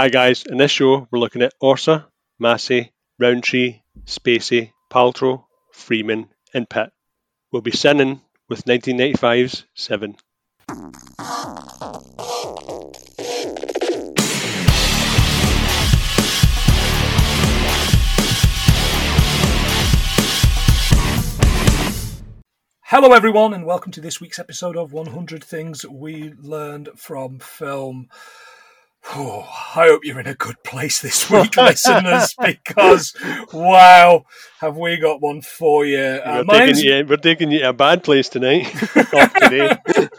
Hi guys, in this show we're looking at Orser, Massey, Roundtree, Spacey, Paltrow, Freeman, and Pitt. We'll be sinning with 1995's Seven. Hello, everyone, and welcome to this week's episode of 100 Things We Learned from Film. Oh, I hope you're in a good place this week, listeners, because wow, have we got one for you? Uh, we're, taking you, we're taking you to a bad place tonight.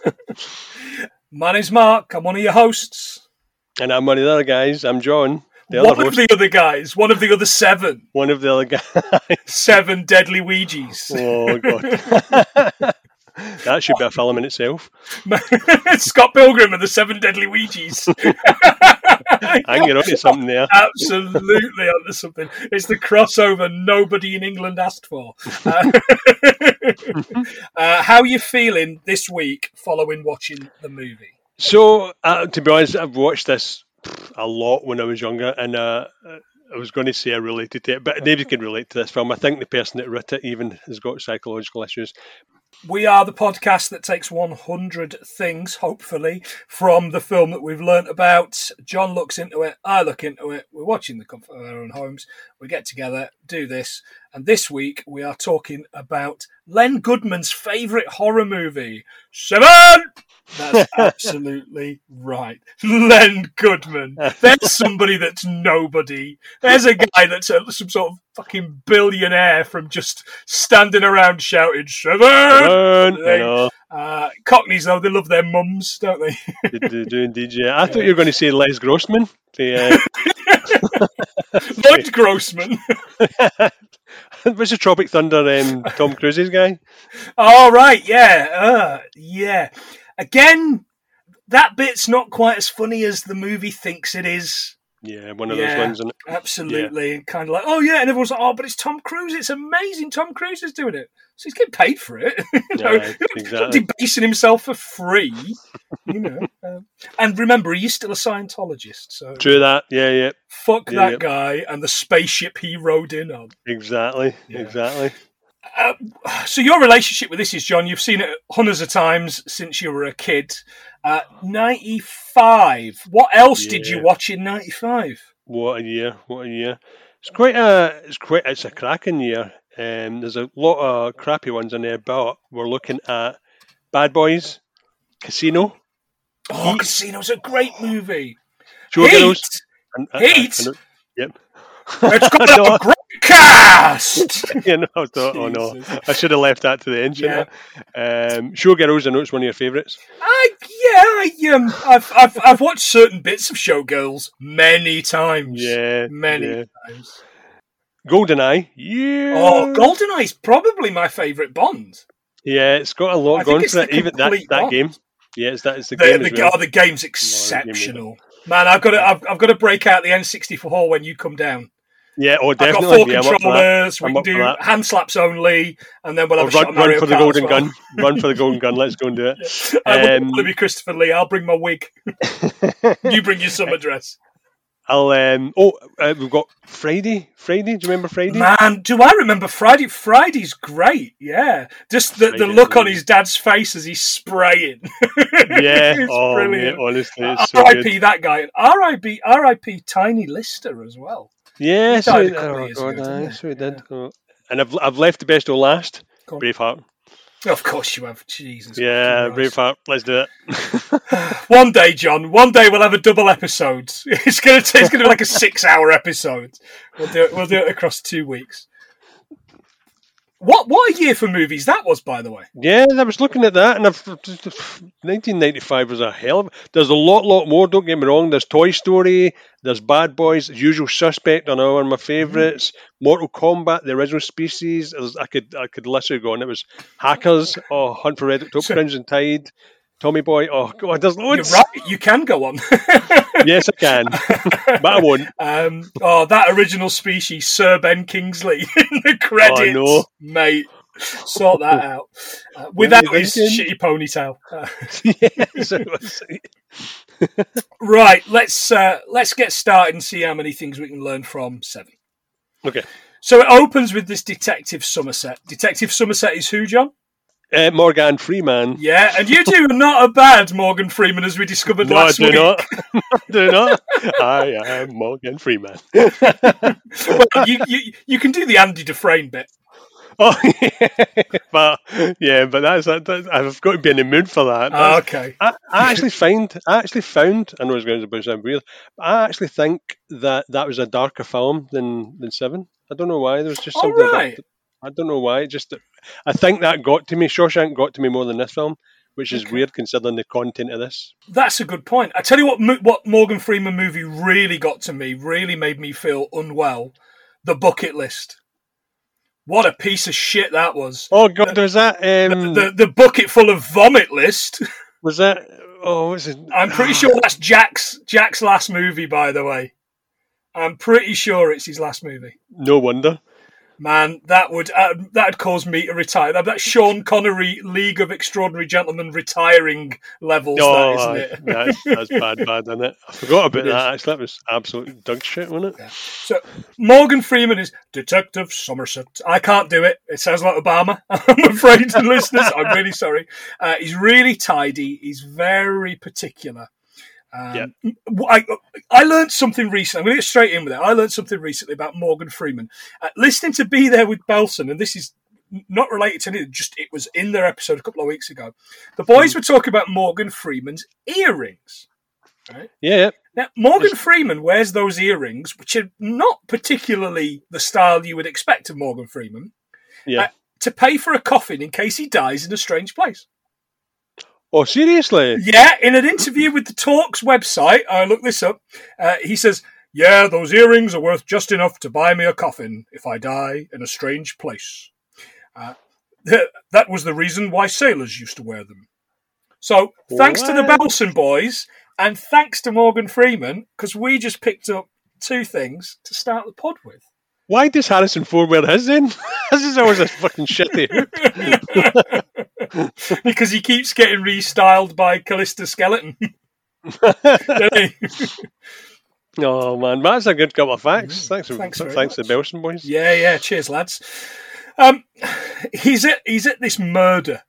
My name's Mark. I'm one of your hosts. And I'm one of the other guys. I'm John, the other One of host. the other guys. One of the other seven. One of the other guys. Seven deadly Ouijas. Oh god. That should be a film in itself. Scott Pilgrim and the Seven Deadly Ouijas. I'm getting onto something there. absolutely onto something. It's the crossover nobody in England asked for. Uh, uh, how are you feeling this week following watching the movie? So, uh, to be honest, I've watched this a lot when I was younger, and uh, I was going to say I related to it, but nobody can relate to this film. I think the person that wrote it even has got psychological issues. We are the podcast that takes 100 things, hopefully, from the film that we've learnt about. John looks into it, I look into it. We're watching the comfort of our own homes. We get together, do this. And this week we are talking about Len Goodman's favourite horror movie, Seven! That's absolutely right. Len Goodman. There's somebody that's nobody. There's a guy that's a, some sort of fucking billionaire from just standing around shouting, Seven! Uh, Cockneys, though, they love their mums, don't they? They do, do indeed, yeah. I thought you were going to say Les Grossman. The, Lloyd Grossman. uh, was the Tropic Thunder um, Tom Cruise's guy? Oh right, yeah, uh, yeah. Again, that bit's not quite as funny as the movie thinks it is. Yeah, one of Yeah. those ones. Isn't it? Absolutely, kind of like, oh yeah, and everyone's like, oh, but it's Tom Cruise. It's amazing. Tom Cruise is doing it, so he's getting paid for it. you know, Yeah, exactly. debasing himself for free. you know, um, and remember, he's still a Scientologist, so True that. Yeah, yeah, fuck Yeah, that yeah. guy and the spaceship he rode in on. exactly, Yeah. exactly. Uh, so your relationship with this is John. You've seen it hundreds of times since you were a kid. Uh, Ninety-five. What else did you watch in ninety-five? What a year! What a year! It's quite a it's quite it's a cracking year. Um, there's a lot of crappy ones in there, but we're looking at Bad Boys, Casino, Oh, Heat. Casino's a great movie. Showgirls, and, and- Heat? and- yep. It's got No. a great cast. you know, I thought, oh no, I should have left that to the end. shouldn't Um, Showgirls, I know it's one of your favourites. I, yeah, I, um, I've, I've, I've watched certain bits of Showgirls many times. Yeah, many yeah. times. Goldeneye, yeah. Oh, Goldeneye's probably my favourite Bond. Yeah, it's got a lot I think going it's for it. Even that, complete that Bond. game. Yeah, it's that. The, The, game the, as well. oh, the game's game is- exceptional. Man, I've got to, I've, I've got to break out the N64 when you come down. Yeah, oh, I've got four yeah, I'm up for that. controllers. We can do hand slaps only, and then we'll have a run, run for the golden well. gun. Run for the golden gun. Let's go and do it. I wouldn't Um, be Christopher Lee. I'll bring my wig. you bring your summer dress. I'll. Um, oh, uh, we've got Friday. Friday. Do you remember Friday? Man, do I remember Friday? Friday's great. Yeah, just the, the look on his dad's face as he's spraying. yeah. it's oh, mate, brilliant. honestly, it's so R.I.P. good. that guy. R.I.P. R.I.P. Tiny Lister as well. Yeah, He so died a it, couple of oh, years God, ago, didn't aye, he? so it did. And I've I've left the best till last. Braveheart. Of course you have. Jesus. Yeah. Braveheart. Let's do it. One day, John. One day we'll have a double episode. It's gonna t- it's gonna be like a six hour episode. We'll do it. We'll do it across two weeks. What what a year for movies that was, by the way. Yeah, I was looking at that, and I've, 1995 was a hell of. There's a lot, lot more. Don't get me wrong. There's Toy Story. There's Bad Boys. Usual Suspect. I know one of my favourites. Mortal Kombat. The Original Species. I could, I could literally go on. It was Hackers. Oh, Hunt for Red October. So- Crimson Tide. Tommy Boy. Oh God, there's You're right. You can go on. Yes, I can, but I won't. um, oh, that original species, Sir Ben Kingsley in the credits, no. mate. Sort that out uh, without his shitty ponytail. Uh, right, let's uh, let's get started and see how many things we can learn from Seven. Okay. So it opens with this Detective Somerset. Detective Somerset is who, John? Uh, Morgan Freeman. Yeah, and you do not a bad Morgan Freeman, as we discovered No, last I do week. not. do not. I am Morgan Freeman. Well, you, you you can do the Andy Dufresne bit. oh, yeah. but yeah, but that's that, I've got to be in the mood for that. Ah, okay. I, I actually find, I actually found, I know it's going to sound weird, but I actually think that that was a darker film than than Seven. I don't know why. There was just All something. about. I don't know why. Just, I think that got to me. Shawshank got to me more than this film, which is Okay. weird considering the content of this. That's a good point. I tell you what, what Morgan Freeman movie really got to me, really made me feel unwell. The Bucket List. What a piece of shit that was. Oh God, was that? Um, The the bucket full of vomit list. was that? Oh, what's it? I'm pretty sure that's Jack's Jack's last movie, by the way. I'm pretty sure it's his last movie. No wonder. Man, that would uh, that'd cause me to retire. That, that's Sean Connery League of Extraordinary Gentlemen retiring levels, Oh, that, isn't it? that's, that's bad, bad, isn't it? I forgot about It is. that. Actually, that was absolute dog shit, wasn't it? So Morgan Freeman is Detective Somerset. I can't do it. It sounds like Obama. I'm afraid, listeners. I'm really sorry. Uh, he's really tidy. He's very particular. Um, I, I learned something recently. I'm going to get straight in with it. I learned something recently about Morgan Freeman. Uh, listening to Be There with Belson, and this is not related to anything, just it was in their episode a couple of weeks ago. The boys were talking about Morgan Freeman's earrings. Yeah, Now, Morgan Freeman wears those earrings, which are not particularly the style you would expect of Morgan Freeman, yeah. Uh, to pay for a coffin in case he dies in a strange place. Oh, seriously? Yeah, in an interview with the Talks website, I looked this up, uh, he says, Yeah, those earrings are worth just enough to buy me a coffin if I die in a strange place. Uh, that was the reason why sailors used to wear them. So, thanks to the? Belson boys, and thanks to Morgan Freeman, because we just picked up two things to start the pod with. Why does Harrison Ford wear his then? this is always a fucking shitty. because he keeps getting restyled by Callista Skeleton. oh man, that's a good couple of facts. Thanks. Thanks thanks, very to the Belson boys. Yeah, yeah. Cheers, lads. Um, he's at he's at this murder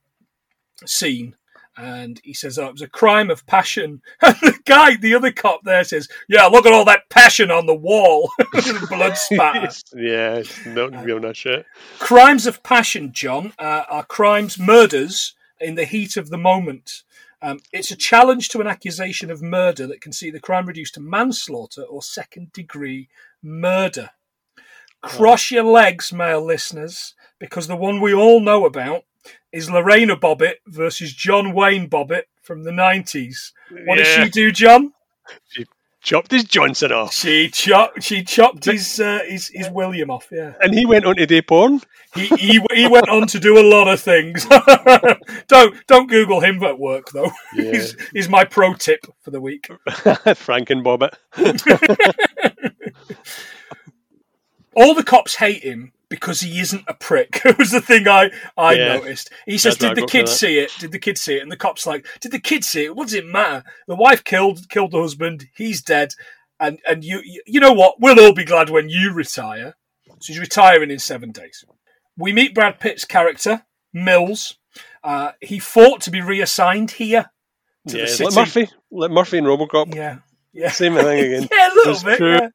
scene, and he says, "Oh, it was a crime of passion." And the guy, the other cop there, says, "Yeah, look at all that passion on the wall, blood spatter." yeah, it's not real no shit. crimes of passion, John, uh, are crimes, murders in the heat of the moment. Um, it's a challenge to an accusation of murder that can see the crime reduced to manslaughter or second degree murder. Cross your legs, male listeners, because the one we all know about is Lorena Bobbitt versus John Wayne Bobbitt from the 90s. What did she do, John? She chopped his Johnson off. She chopped. She chopped his uh, his his William off. Yeah. And he went on to do porn. He, he he went on to do a lot of things. don't don't Google him at work though. Yeah. Is is my pro tip for the week. Frank and Bobbit. All the cops hate him because he isn't a prick. It was the thing I I Yeah. noticed. He says, That's "Did the kids see it? Did the kids see it?" And the cops like, "Did the kids see it? What does it matter? The wife killed killed the husband. He's dead, and and you you, know what? We'll all be glad when you retire." So he's retiring in seven days. We meet Brad Pitt's character Mills. Uh, he fought to be reassigned here to Yeah, the like city. Murphy. Like Murphy and Robocop. Yeah, yeah. Same thing again. Yeah, a little Just bit. true. Yeah.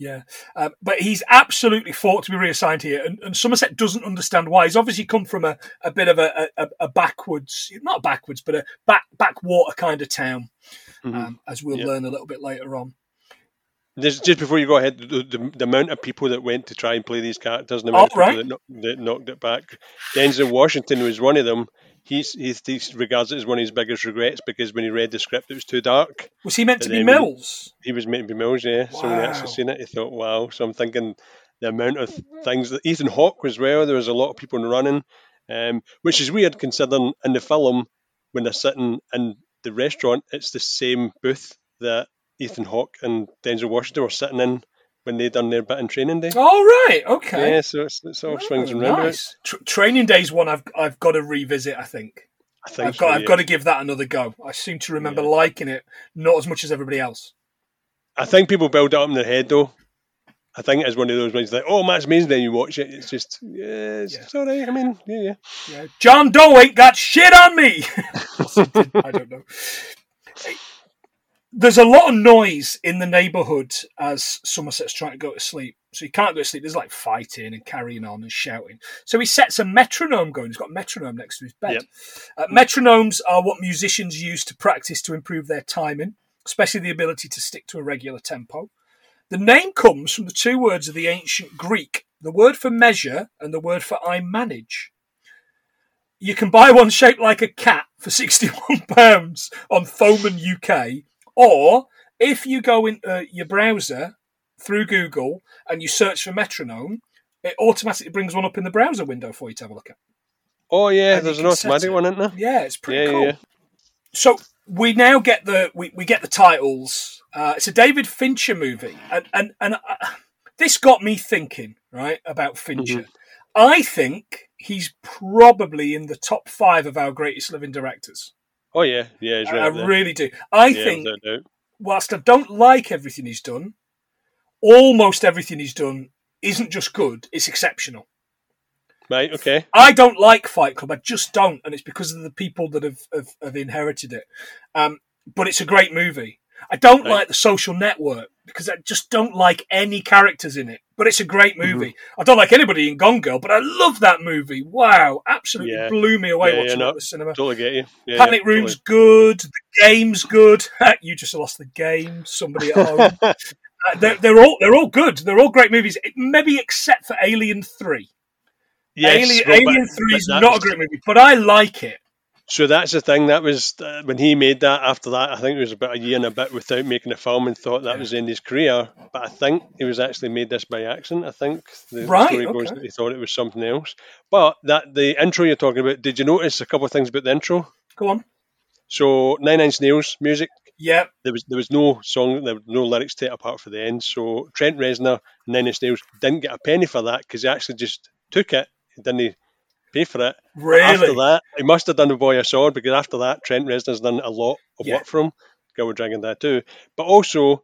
Yeah, um, but he's absolutely fought to be reassigned here, and, and Somerset doesn't understand why. He's obviously come from a, a bit of a, a, a backwards, not backwards, but a back backwater kind of town, Mhm. um, as we'll learn a little bit later on. Just, just before you go ahead, the, the, the amount of people that went to try and play these characters and the Oh, amount of right. people that, knock, that knocked it back. Denzel Washington was one of them. He's, he's, he regards it as one of his biggest regrets because when he read the script, it was too dark. Was he meant to be when he- Mills? He was meant to be Mills, yeah. So when he Wow. actually seen it, he thought, wow. So I'm thinking the amount of things that Ethan Hawke was well. There was a lot of people running, um, which is weird considering in the film when they're sitting in the restaurant, it's the same booth that Ethan Hawke and Denzel Washington were sitting in when they done their bit in Training Day. Oh right, okay. Yeah, so it's, it sort of swings Oh, and roundabouts. nice. Tr- Training Day's one I've I've got to revisit. I think. I think I've got so, I've got to give that another go. I seem to remember Yeah. liking it, not as much as everybody else. I think people build it up in their head though. I think it's one of those ones like, oh, Matt's amazing. Then you watch it, it's just, yeah, it's, Yeah. it's all right. I mean, yeah, yeah. Yeah. John Doe ain't got shit on me. I don't know. There's a lot of noise in the neighbourhood as Somerset's trying to go to sleep. So he can't go to sleep. There's like fighting and carrying on and shouting. So he sets a metronome going. He's got a metronome next to his bed. Yep. Uh, metronomes are what musicians use to practice to improve their timing, especially the ability to stick to a regular tempo. The name comes from the two words of the ancient Greek, the word for measure and the word for I manage. You can buy one shaped like a cat for £61 on Thomann UK, or if you go into your browser through Google and you search for metronome, it automatically brings one up in the browser window for you to have a look at. Oh yeah, And there's an automatic one, isn't there? Yeah, it's pretty Yeah, cool. yeah. So we now get the we, we get the titles. Uh, it's a David Fincher movie, and and and uh, this got me thinking right about Fincher. I think he's probably in the top five of our greatest living directors. Oh yeah, yeah, he's right. I really do. I yeah, think, whilst I don't like everything he's done, almost everything he's done isn't just good; it's exceptional. Right, okay. I don't like Fight Club. I just don't, and it's because of the people that have have, have inherited it. Um, but it's a great movie. I don't Right. like the Social Network because I just don't like any characters in it. But it's a great Mm-hmm. movie. I don't like anybody in Gone Girl, but I love that movie. Wow, absolutely Yeah. blew me away Yeah, yeah, watching it at the cinema. Totally get you. Yeah, Panic Room's good. The game's good. you just lost the game. Somebody at home. Uh, they're, they're all they're all good. They're all great movies. Maybe except for Alien Three. yes, Alien, well, Alien Three is not a great movie, but I like it. So that's the thing. That was uh, when he made that. After that, I think it was about a year and a bit without making a film, and thought that was the end of his career. But I think he was actually made this by accident. I think the Right, story goes okay. that he thought it was something else. But that the intro you're talking about. Did you notice a couple of things about the intro? Go on. So Nine Inch Nails music. Yeah, There was there was no song, there was no lyrics to it apart from the end. So Trent Reznor, Nine Inch Nails didn't get a penny for that because he actually just took it. He didn't pay for it. really. After that, he must have done the boy I saw because after that, Trent Reznor's done a lot of Yeah. work for him. Girl with Dragon Tattoo, but also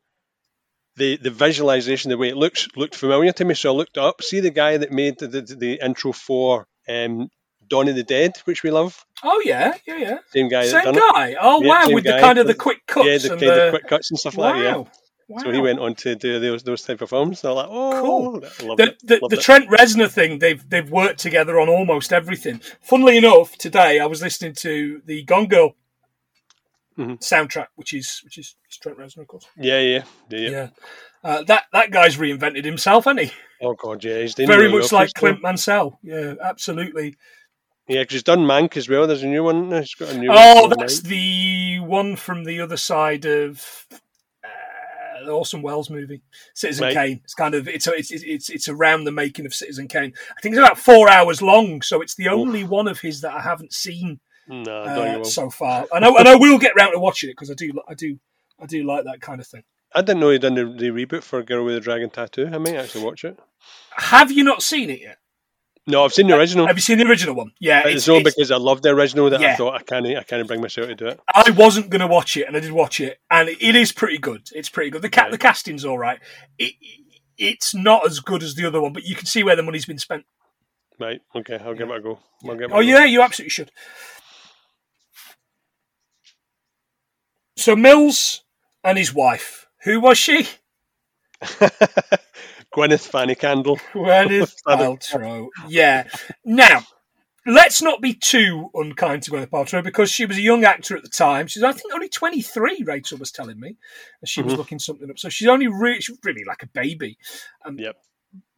the the visualization, the way it looks, looked familiar to me. So I looked up. See the guy that made the the, the intro for um, Dawn of the Dead, which we love. oh yeah, yeah, yeah. Same guy that Same done it. guy. Oh Yeah, wow, with the kind of the quick cuts Yeah, the and kind the of quick cuts and stuff like that. Yeah. Wow. So he went on to do those those type of films. Like, oh, Cool. The, it. the, the. Trent Reznor thing, they've they've worked together on almost everything. Funnily enough, today I was listening to the Gone Girl Mhm. soundtrack, which is which is Trent Reznor, of course. yeah, yeah, yeah, yeah. Yeah, uh, that that guy's reinvented himself, hasn't he? Oh god, yeah, he's Very much like. Clint Mansell. Yeah, absolutely. Yeah, because he's done Mank as well. There's a new one. He's got a new. Oh, that's the one from the other side of the Orson Welles movie, Citizen Right. Kane. It's kind of it's it's it's it's around the making of Citizen Kane. I think it's about four hours long, so it's the only one of his that I haven't seen No, uh, so far. And I, and I will get round to watching it because I do I do I do like that kind of thing. I didn't know he'd done the, the reboot for Girl with a Dragon Tattoo. I may actually watch it. Have you not seen it yet? No, I've seen the original. Have you seen the original one? Yeah, It's, it's, only because I loved the original that I thought I can't I can't bring myself to do it. I wasn't going to watch it, and I did watch it, and it is pretty good. It's pretty good. The ca- Right. the casting's all right. It, it's not as good as the other one, but you can see where the money's been spent. Right, okay, I'll give it a go. I'll give it Oh a go. yeah, you absolutely should. So Mills and his wife. Who was she? Gwyneth Fanny Candle. Gwyneth Paltrow. Yeah. Now, let's not be too unkind to Gwyneth Paltrow because she was a young actor at the time. She's, I think, only 23, Rachel was telling me. And she was Mhm. looking something up. So she's only re- she's really like a baby. Um, Yep.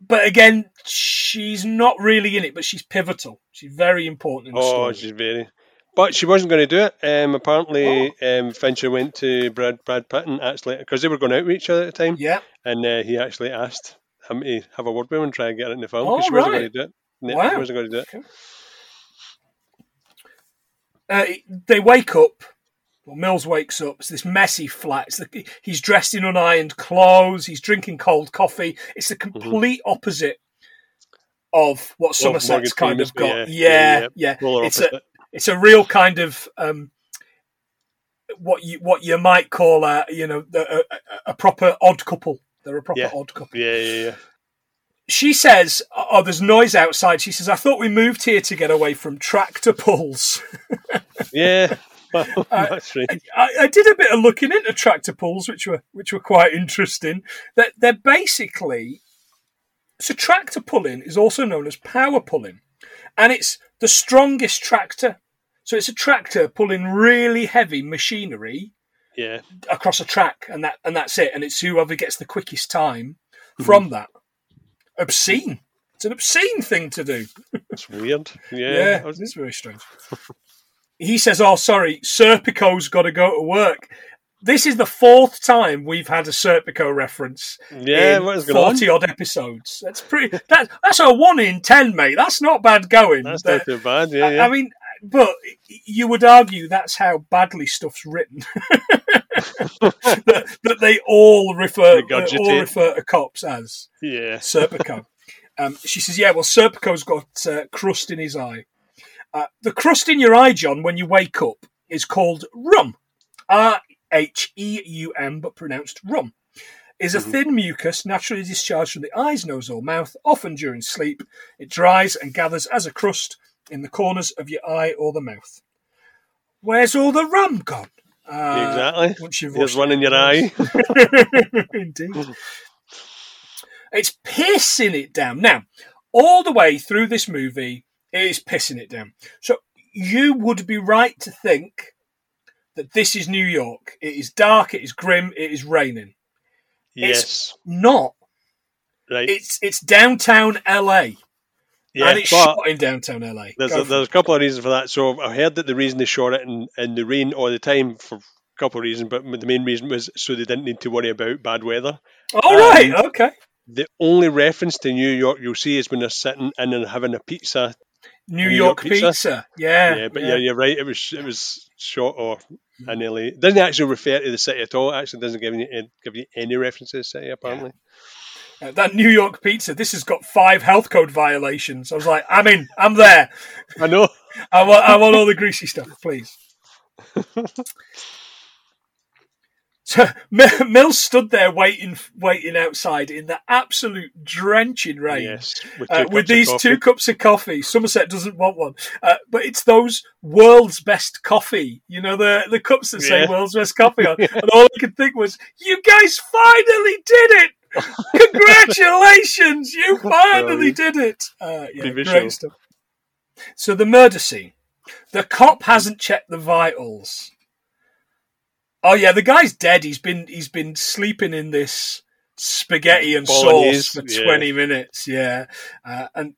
But again, she's not really in it, but she's pivotal. She's very important in the Oh, story. she's very. But she wasn't going to do it. Um, apparently, um, Fincher went to Brad Brad Pitt and actually because they were going out with each other at the time, Yeah. and uh, he actually asked him to have a word with him and try and get it in the film Oh, because she wasn't right. going to do it. Wow. she wasn't going to do it. uh, they wake up. Well, Mills wakes up. It's this messy flat. It's the, he's dressed in unironed clothes. He's drinking cold coffee. It's the complete opposite of what Somerset's Morgan kind of got. yeah, Yeah, yeah, yeah. Polar It's a it's a real kind of um, what you what you might call a you know a, a, a proper odd couple. They're a proper Yeah. odd couple. Yeah, yeah, yeah. She says, "Oh, there's noise outside." She says, "I thought we moved here to get away from tractor pulls." Yeah. Well, Uh. I, I did a bit of looking into tractor pulls, which were which were quite interesting. That they're basically so tractor pulling is also known as power pulling, and it's the strongest tractor. So it's a tractor pulling really heavy machinery Yeah. across a track, and that and that's it. And it's whoever gets the quickest time mm-hmm. from that. Obscene. It's an obscene thing to do. It's weird. Yeah. Yeah, it is very strange. he says, "Oh, sorry, Serpico's got to go to work." This is the fourth time we've had a Serpico reference yeah. What is going on? forty odd episodes. That's pretty. That, that's a one in ten, mate. That's not bad going. That's That- not too bad. Yeah, I- yeah. I mean, but you would argue that's how badly stuff's written. that, that they all refer, Regurgitate. all refer to cops as yeah. Serpico. um, she says, "Yeah, well, Serpico's got uh, crust in his eye. Uh, the crust in your eye, John, when you wake up, is called rum. R H E U M, but pronounced rum. Is a Mhm. thin mucus naturally discharged from the eyes, nose, or mouth, often during sleep. It dries and gathers as a crust in the corners of your eye or the mouth. Where's all the rum gone? Uh, exactly. Once you've There's one in your eye. Indeed. It's pissing it down. Now, all the way through this movie, it is pissing it down. So you would be right to think that this is New York. It is dark, it is grim, it is raining. Yes. Not. Right. It's it's downtown LA. Yeah. and it's shot in downtown LA. there's Go a, there's it. a couple of reasons for that. So I heard that the reason they shot it in, in the rain all the time for a couple of reasons, but the main reason was so they didn't need to worry about bad weather. All right, okay. The only reference to New York you'll see is when they're sitting in and having a pizza. New, New York, York pizza. pizza. Yeah. Yeah, but yeah. you're right. It was it was shot or in LA. It doesn't actually refer to the city at all. It actually doesn't give you give you any reference to the city apparently. Uh, that New York pizza, this has got five health code violations. I was like, I'm in, I'm there. I know. I want, I want all the greasy stuff, please. so M- Mills stood there waiting, waiting outside in the absolute drenching rain. Yes, with, Uh, with these two cups of coffee, Somerset doesn't want one, uh, but it's those world's best coffee. You know the the cups that say Yeah. world's best coffee on, and all I could think was, "You guys finally did it! Congratulations, you finally did it!" Uh, yeah, great stuff. So the murder scene, the cop hasn't checked the vitals. Oh yeah, the guy's dead. He's been he's been sleeping in this spaghetti and Bolognese, sauce for yeah. twenty minutes. Yeah, uh, and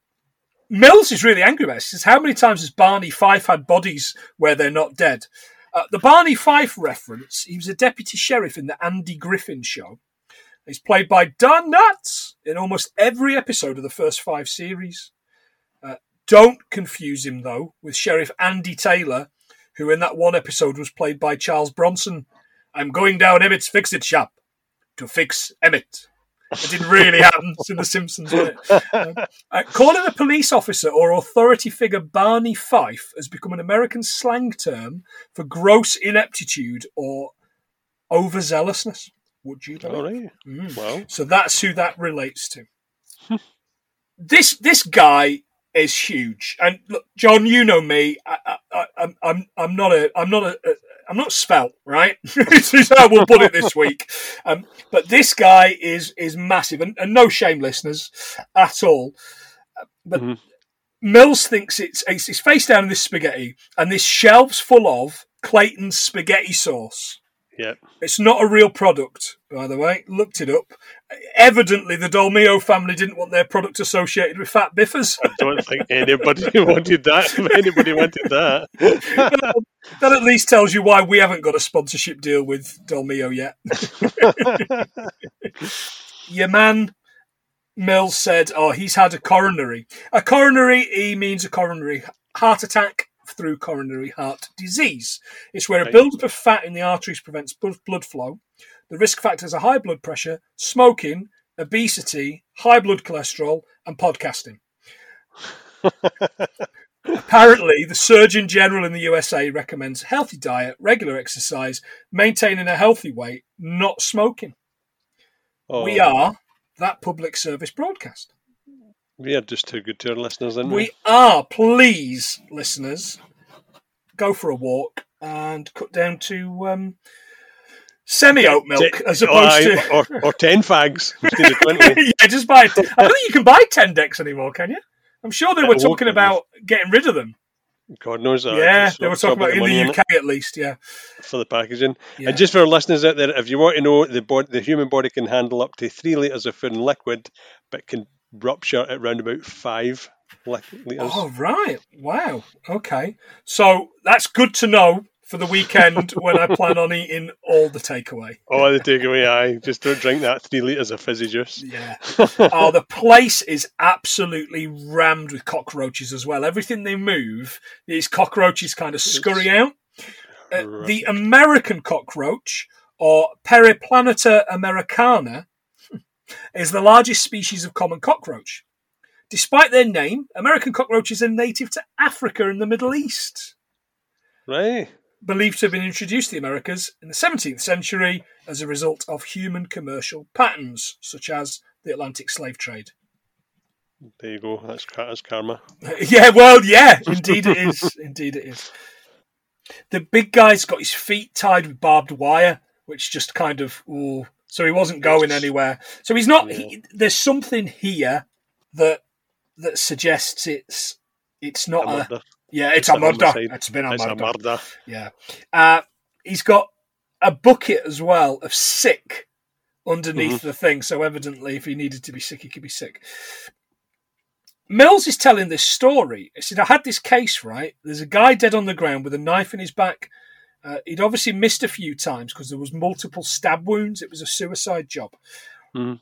Mills is really angry about it. He says, "How many times has Barney Fife had bodies where they're not dead?" Uh, the Barney Fife reference. He was a deputy sheriff in the Andy Griffith Show. He's played by Don Knotts in almost every episode of the first five series. Uh, don't confuse him though with Sheriff Andy Taylor, who in that one episode was played by Charles Bronson. I'm going down Emmett's Fix It shop to fix Emmett. It didn't really happen. In The Simpsons? Um, uh, calling a police officer or authority figure Barney Fife has become an American slang term for gross ineptitude or overzealousness. Would you believe? Mm. Well, So that's who that relates to. this this guy is huge, and look, John, you know me. I, I, I'm I'm I'm not a I'm not a, a I'm not spelt right? this is how we'll put it this week. Um, but this guy is is massive, and, and no shame, listeners, at all. But Mhm. Mills thinks it's, it's it's face down in this spaghetti, and this shelves full of Clayton's spaghetti sauce. Yeah. It's not a real product, by the way. Looked it up. Evidently, the Dolmio family didn't want their product associated with fat biffers. I don't think anybody wanted that. Anybody wanted that, that at least tells you why we haven't got a sponsorship deal with Dolmio yet. Your man Mills said, "Oh, he's had a coronary. A coronary. He means a coronary heart attack." Through coronary heart disease. It's where a buildup of fat in the arteries prevents blood blood flow. The risk factors are high blood pressure, smoking, obesity, high blood cholesterol, and podcasting. Apparently, the Surgeon General in the USA recommends healthy diet, regular exercise, maintaining a healthy weight, not smoking. Oh, We are that public service broadcast. We are just too good to our listeners, aren't we? We are. Please, listeners, go for a walk and cut down to um, semi oat milk as oh, opposed aye, to. or, or ten fags instead of twenty. yeah, just buy. I don't think you can buy ten decks anymore, can you? I'm sure they Uh, were talking about getting rid of them. God knows that. yeah, Just they were talking about in the UK at least. Yeah. for the packaging. yeah. And just for our listeners out there, if you want to know, the body, the human body can handle up to three liters of food and liquid, but can rupture at around about five li- liters. Oh right! Wow. Okay. So that's good to know for the weekend when I plan on eating all the takeaway. Oh, the takeaway, aye. Just don't drink that three litres of fizzy juice. Yeah. oh, the place is absolutely rammed with cockroaches as well. Everything they move, these cockroaches kind of scurry out. Uh, the American cockroach, or Periplaneta americana, is the largest species of common cockroach. Despite their name, American cockroaches are native to Africa and the Middle East. Right. Believed to have been introduced to the Americas in the 17th century as a result of human commercial patterns, such as the Atlantic slave trade. There you go. That's, that's karma. yeah, well, yeah, indeed it is. Indeed it is. The big guy's got his feet tied with barbed wire, which just kind of, ooh, so he wasn't going anywhere. So he's not. He, there's something here that that suggests it's it's not A a, yeah, it's, It's a murder. It's been a It's a murder. murder. Yeah. Uh, he's got a bucket as well of sick underneath the thing. So evidently, if he needed to be sick, he could be sick. Mills is telling this story. He said, I had this case, right? There's a guy dead on the ground with a knife in his back. Uh, he'd obviously missed a few times because there was multiple stab wounds. It was a suicide job. Mhm.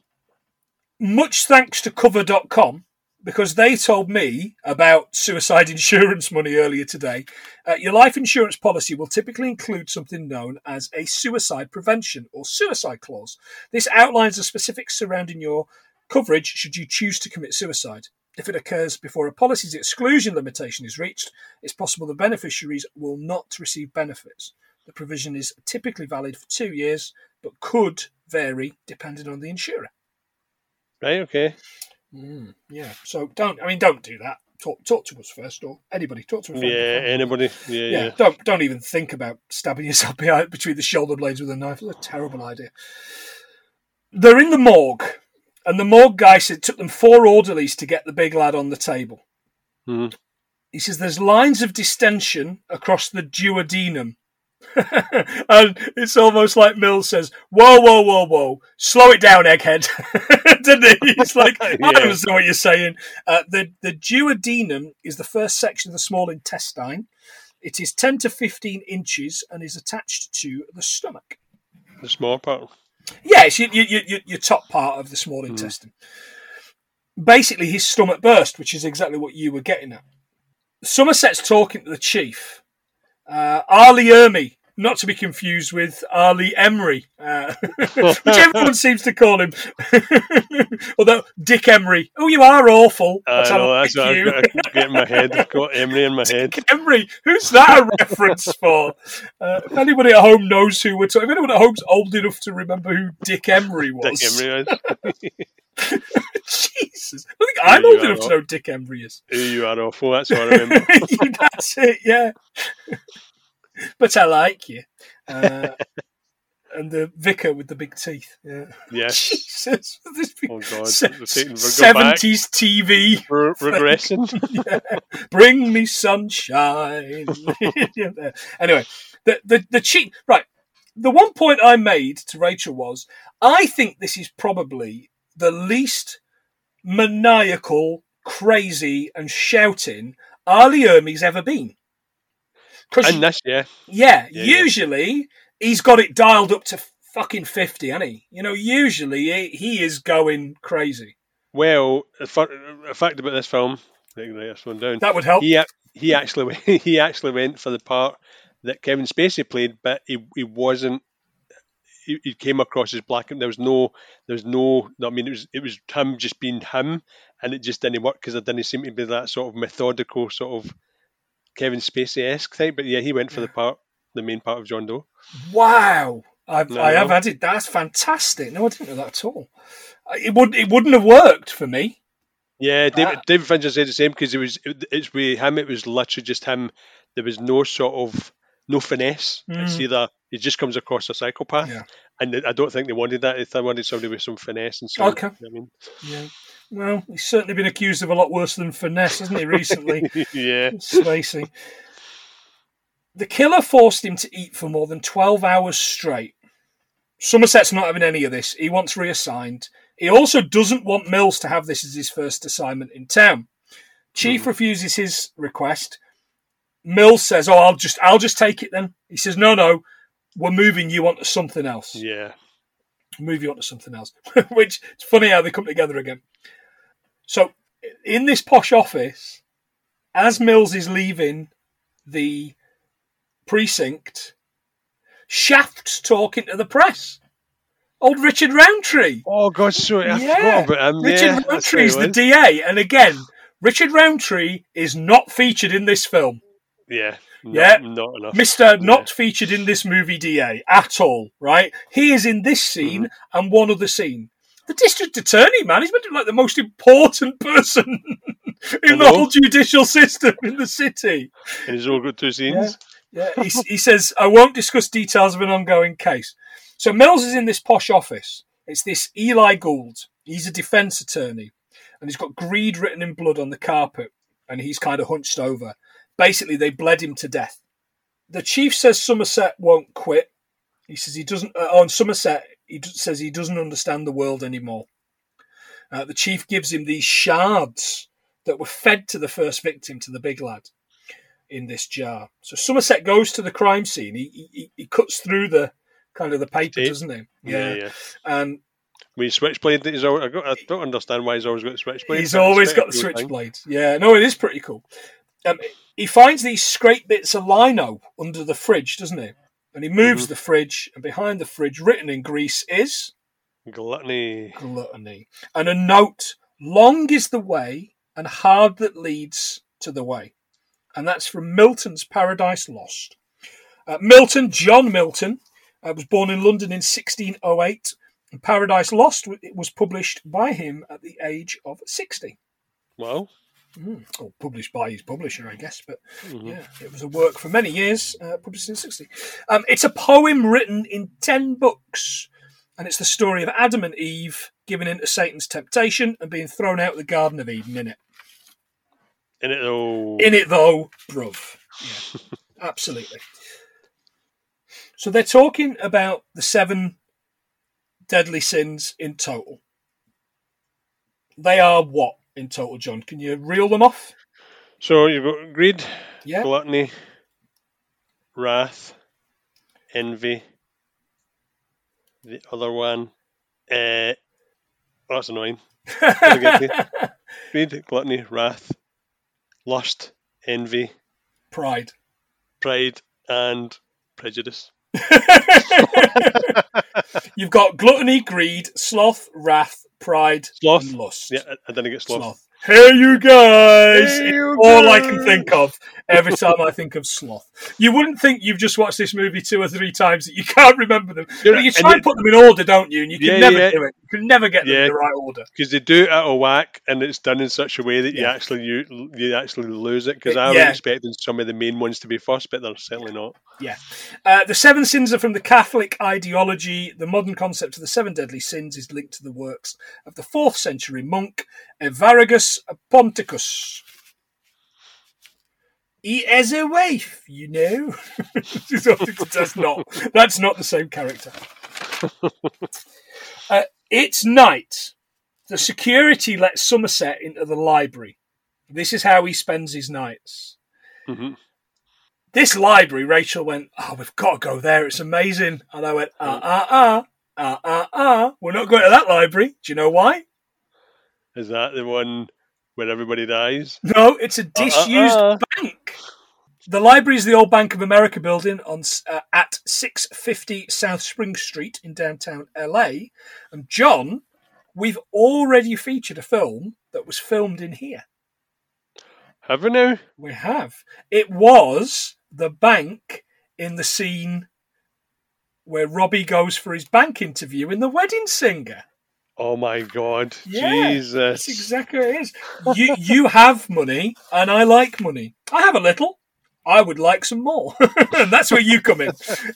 Much thanks to cover.com because they told me about suicide insurance money earlier today. Uh, your life insurance policy will typically include something known as a suicide prevention or suicide clause. This outlines the specifics surrounding your coverage should you choose to commit suicide. If it occurs before a policy's exclusion limitation is reached, it's possible the beneficiaries will not receive benefits. The provision is typically valid for two years, but could vary depending on the insurer. Right, okay. Mm, yeah. So don't. I mean, don't do that. Talk, talk to us first, or anybody. Talk to friend. Yeah, anybody. Yeah, Yeah, yeah. don't don't even think about stabbing yourself behind, between the shoulder blades with a knife. It's a terrible idea. They're in the morgue, and the morgue guy said it took them four orderlies to get the big lad on the table. Mhm. He says there's lines of distension across the duodenum. and it's almost like Mills says, "Whoa, whoa, whoa, whoa! Slow it down, egghead." Didn't he? He's like, "I Yeah. understand what you're saying." Uh, the the duodenum is the first section of the small intestine. It is 10 to 15 inches and is attached to the stomach. The small part. Yeah, it's your, your, your, your top part of the small intestine. Basically, his stomach burst, which is exactly what you were getting at. Somerset's talking to the chief. Uh, Ali not to be confused with Ali Emery, uh, which everyone seems to call him. Although Dick Emery, oh, you are awful. I That's how know, I that's what you. I've got, I've in my head. I've got Emery in my head. Emery. Who's that a reference for? Uh, if anybody at home knows who we're talking, if anyone at home's old enough to remember who Dick Emery was, Dick Emery. Jesus, I think I'm old enough to know Dick Emery is. Ooh, you are awful. That's what I remember. That's it, yeah. But I like you. Uh, and the vicar with the big teeth. Yeah. Yes. Jesus, this Oh, God. se- We're taking- we're going back. 70s TV. Re- regression. Bring me sunshine. Yeah, anyway, the, the the cheat right. The one point I made to Rachel was I think this is probably the least maniacal, crazy, and shouting R. Lee Ermey's ever been. Because And this, yeah. yeah, Yeah, yeah. usually he's got it dialed up to fucking fifty, hasn't he? You know, usually he, he is going crazy. Well, a, fact about this film, I can write this one down. That would help. He, he actually went- he actually went for the part that Kevin Spacey played, but he, he wasn't. He, he came across as black, and there was no, there was no. I mean, it was it was him just being him, and it just didn't work because there didn't seem to be that sort of methodical sort of Kevin Spacey esque type, but yeah, he went for the part, the main part of John Doe. Wow. I've, No, I have no. it. That's fantastic. No, I didn't know that at all. Uh, It would it wouldn't have worked for me. Yeah, David, Ah. David Fincher said the same because it was it, it's with him. It was literally just him. There was no sort of no finesse. It's Mm. either he just comes across a psychopath, Yeah. and I don't think they wanted that. They wanted somebody with some finesse and stuff. Okay. I mean, Yeah. Well, he's certainly been accused of a lot worse than finesse, hasn't he, recently? yeah, Spacey. The killer forced him to eat for more than 12 hours straight. Somerset's not having any of this. He wants reassigned. He also doesn't want Mills to have this as his first assignment in town. Chief Mhm. refuses his request. Mills says, "Oh, I'll just I'll just take it then." He says, "No, no. We're moving you on to something else." yeah. Move you on to something else. Which it's funny how they come together again. So in this posh office, as Mills is leaving the precinct, Shaft's talking to the press. Old Richard Roundtree. Oh God, sorry, I Yeah. forgot about him. Richard yeah, Roundtree is the. DA, and again, Richard Roundtree is not featured in this film. Yeah, Yeah. not enough. Mr. Not featured in this movie DA at all, right? He is in this scene Mm-hmm. and one other scene. The district attorney, man, he's meant to be like the most important person in the whole judicial system in the city. And he's all got two scenes. Yeah, he, he says, I won't discuss details of an ongoing case. So Mills is in this posh office. It's this Eli Gould. He's a defense attorney and he's got greed written in blood on the carpet and he's kind of hunched over. Basically, they bled him to death. The chief says Somerset won't quit. He says he doesn't, uh, on Somerset, he says he doesn't understand the world anymore. Uh, the chief gives him these shards that were fed to the first victim, to the big lad in this jar. So Somerset goes to the crime scene. He he, he cuts through the kind of the paper, Tape. doesn't he? Yeah, yeah. And With switchblade, he's always, I, don't understand why he's always got the switchblade. he's always got the thing. switchblade. Yeah, no, it is pretty cool. Um, he finds these scraped bits of lino under the fridge, doesn't he? And he moves Mm-hmm. the fridge, and behind the fridge, written in grease, is Gluttony. gluttony. And a note long is the way, and hard that leads to the way. And that's from Milton's Paradise Lost. Uh, Milton, John Milton, uh, was born in London in 1608. And Paradise Lost it was published by him at the age of 60. Wow. Mm, or published by his publisher, I guess. But Mhm. yeah, it was a work for many years, uh, published in 60. Um, it's a poem written in 10 books, and it's the story of Adam and Eve giving in to Satan's temptation and being thrown out of the Garden of Eden in it. In it though. In it, though, bruv. Yeah, absolutely. So they're talking about the seven deadly sins in total. They are what in total, John? Can you reel them off? So you've got greed, Yeah. gluttony, wrath, envy. The other one, uh, oh, that's annoying. Gonna get to. Greed, gluttony, wrath, lust, envy, Pride. pride, and prejudice. You've got gluttony, greed, sloth, wrath, pride, Sloth. and lust. Yeah, I- I didn't get sloth. sloth. Hey, you guys! Hey, you all I can think of every time I think of sloth. You wouldn't think you've just watched this movie two or three times that you can't remember them. But you try and it- put them in order, don't you? And you can Yeah, never yeah. do it. You can never get them Yeah. in the right order. because they do it out of whack and it's done in such a way that you actually you you actually lose it because I was expecting some of the main ones to be first but they're certainly not Yeah. Uh, the seven sins are from the Catholic ideology. The modern concept of the seven deadly sins is linked to the works of the fourth century monk Evagrius Ponticus. He has a wife, you know. that's not that's not the same character. Uh, it's night. The security lets Somerset into the library. This is how he spends his nights hmm this library, Rachel went, Oh, we've got to go there. It's amazing. And I went, Ah, ah, ah, ah, ah, ah. We're not going to that library. Do you know why? Is that the one where everybody dies No, it's a disused uh, uh. bank. The library is the old Bank of America building on uh, at 650 South Spring Street in downtown LA. And John, we've already featured a film that was filmed in here. Have we now? We have. It was the bank in the scene where Robbie goes for his bank interview in The Wedding Singer. Oh my god. Yeah, Jesus. That's exactly what it is. You you have money, and I like money. I have a little. I would like some more, and that's where you come in.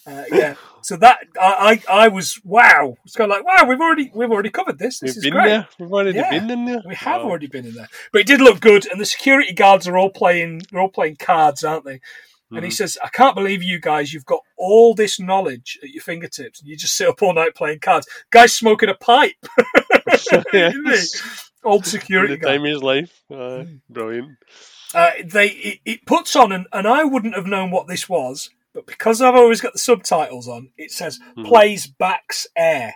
Uh, yeah. So that I, I I was wow. It's kind of like wow. We've already we've already covered this. This We've is been great. there. We've already Yeah, been in there. We have Oh. already been in there, but it did look good, and the security guards are all playing. They're all playing cards, aren't they? And he Mhm. says, "I can't believe you guys. You've got all this knowledge at your fingertips, and you just sit up all night playing cards. Guys smoking a pipe. Old security the guy. time his life. Uh, brilliant. Uh, they it, it puts on, and, and I wouldn't have known what this was, but because I've always got the subtitles on, it says Mhm. plays Bach's Air.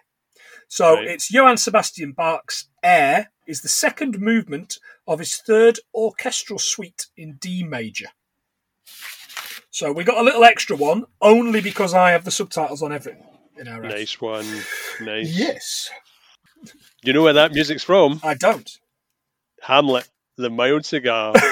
So Right. it's Johann Sebastian Bach's Air is the second movement of his third orchestral suite in D major. So we got a little extra one only because I have the subtitles on everything in our. Nice one. Nice. Yes, You know where that music's from? I don't. Hamlet, the mild cigar.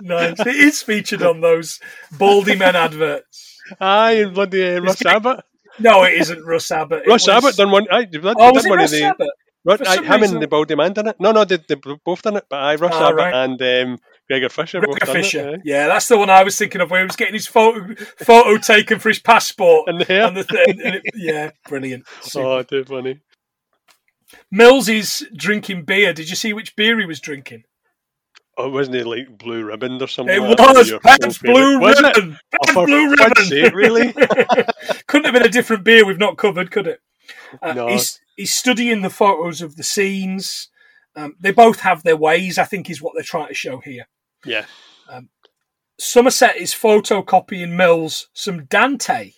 nice. It is featured on those Baldy Men adverts. Aye, and bloody uh, Russ it- Abbott. No, it isn't Russ Abbott. It Russ was- Abbott done one. Aye, done, Oh, was done it one Russ of the. Abbott? Russ, aye, him reason- and the Baldy Man done it. No, no, they, they both done it. But aye, Russ Ah, Abbott right. and um, Gregor Fisher Gregor Fisher. it. aye. Yeah, that's the one I was thinking of where he was getting his photo photo taken for his passport. And the. And the and it- yeah, brilliant. Super. Oh, too funny. Mills is drinking beer. Did you see which beer he was drinking? Oh, wasn't it like Blue Ribbon or something? It like was Your Pabst favourite? Blue? Ribbon. Oh, Pabst Blue Ribbon. sake, really? Couldn't have been a different beer we've not covered, could it? Uh, No. he's, he's studying the photos of the scenes. Um, they both have their ways, I think, is what they're trying to show here. Yeah. Somerset is photocopying Mills some Dante.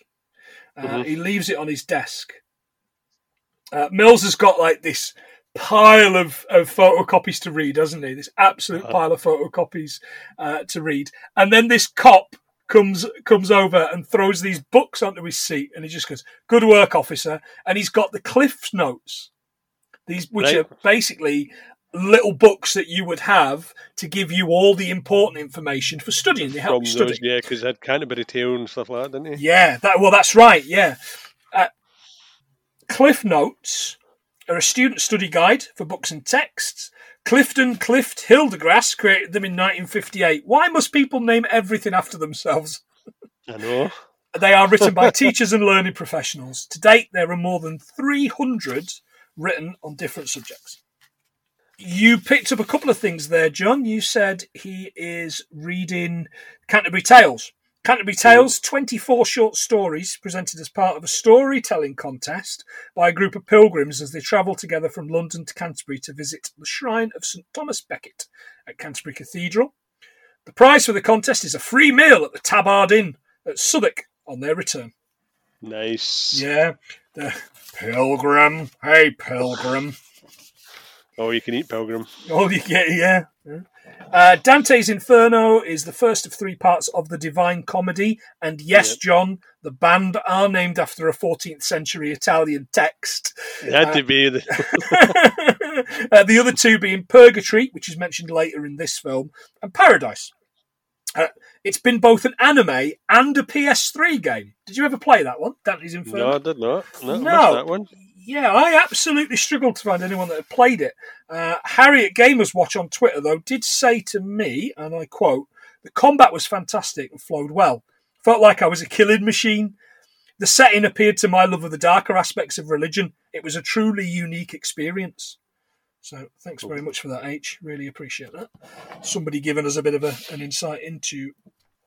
Uh, Mhm. He leaves it on his desk. Uh, Mills has got like this pile of, of photocopies to read, doesn't he? This absolute Uh-huh. pile of photocopies uh, to read. And then this cop comes comes over and throws these books onto his seat, and he just goes, "Good work, officer." And he's got the Cliff Notes, these which Right. are basically little books that you would have to give you all the important information for studying. They help From you study. those, yeah, because had Canterbury Tale and stuff like that, didn't he? Yeah, that well, that's right. Yeah, uh, Cliff Notes are a student study guide for books and texts. Clifton Clift Hillegass created them in 1958. Why must people name everything after themselves? I know. They are written by teachers and learning professionals. To date, there are more than 300 written on different subjects. You picked up a couple of things there, John. You said he is reading Canterbury Tales. Canterbury hmm. Tales, 24 short stories presented as part of a storytelling contest by a group of pilgrims as they travel together from London to Canterbury to visit the shrine of St Thomas Becket at Canterbury Cathedral. The prize for the contest is a free meal at the Tabard Inn at Southwark on their return. Nice. Yeah, pilgrim. Hey, pilgrim. Oh, you can eat Pilgrim. Oh, yeah, yeah. yeah. Uh, Dante's Inferno is the first of three parts of the Divine Comedy. And yes, Yep. John, the band are named after a 14th century Italian text. It had Uh, to be the. uh, the other two being Purgatory, which is mentioned later in this film, and Paradise. Uh, it's been both an anime and a PS3 game. Did you ever play that one, Dante's Inferno? No, I did not. No, No. that one. Yeah, I absolutely struggled to find anyone that had played it. Uh, Harriet Gamers Watch on Twitter, though, did say to me, and I quote, the combat was fantastic and flowed well. Felt like I was a killing machine. The setting appeared to my love of the darker aspects of religion. It was a truly unique experience. So thanks very much for that, H. Really appreciate that. Somebody giving us a bit of a, an insight into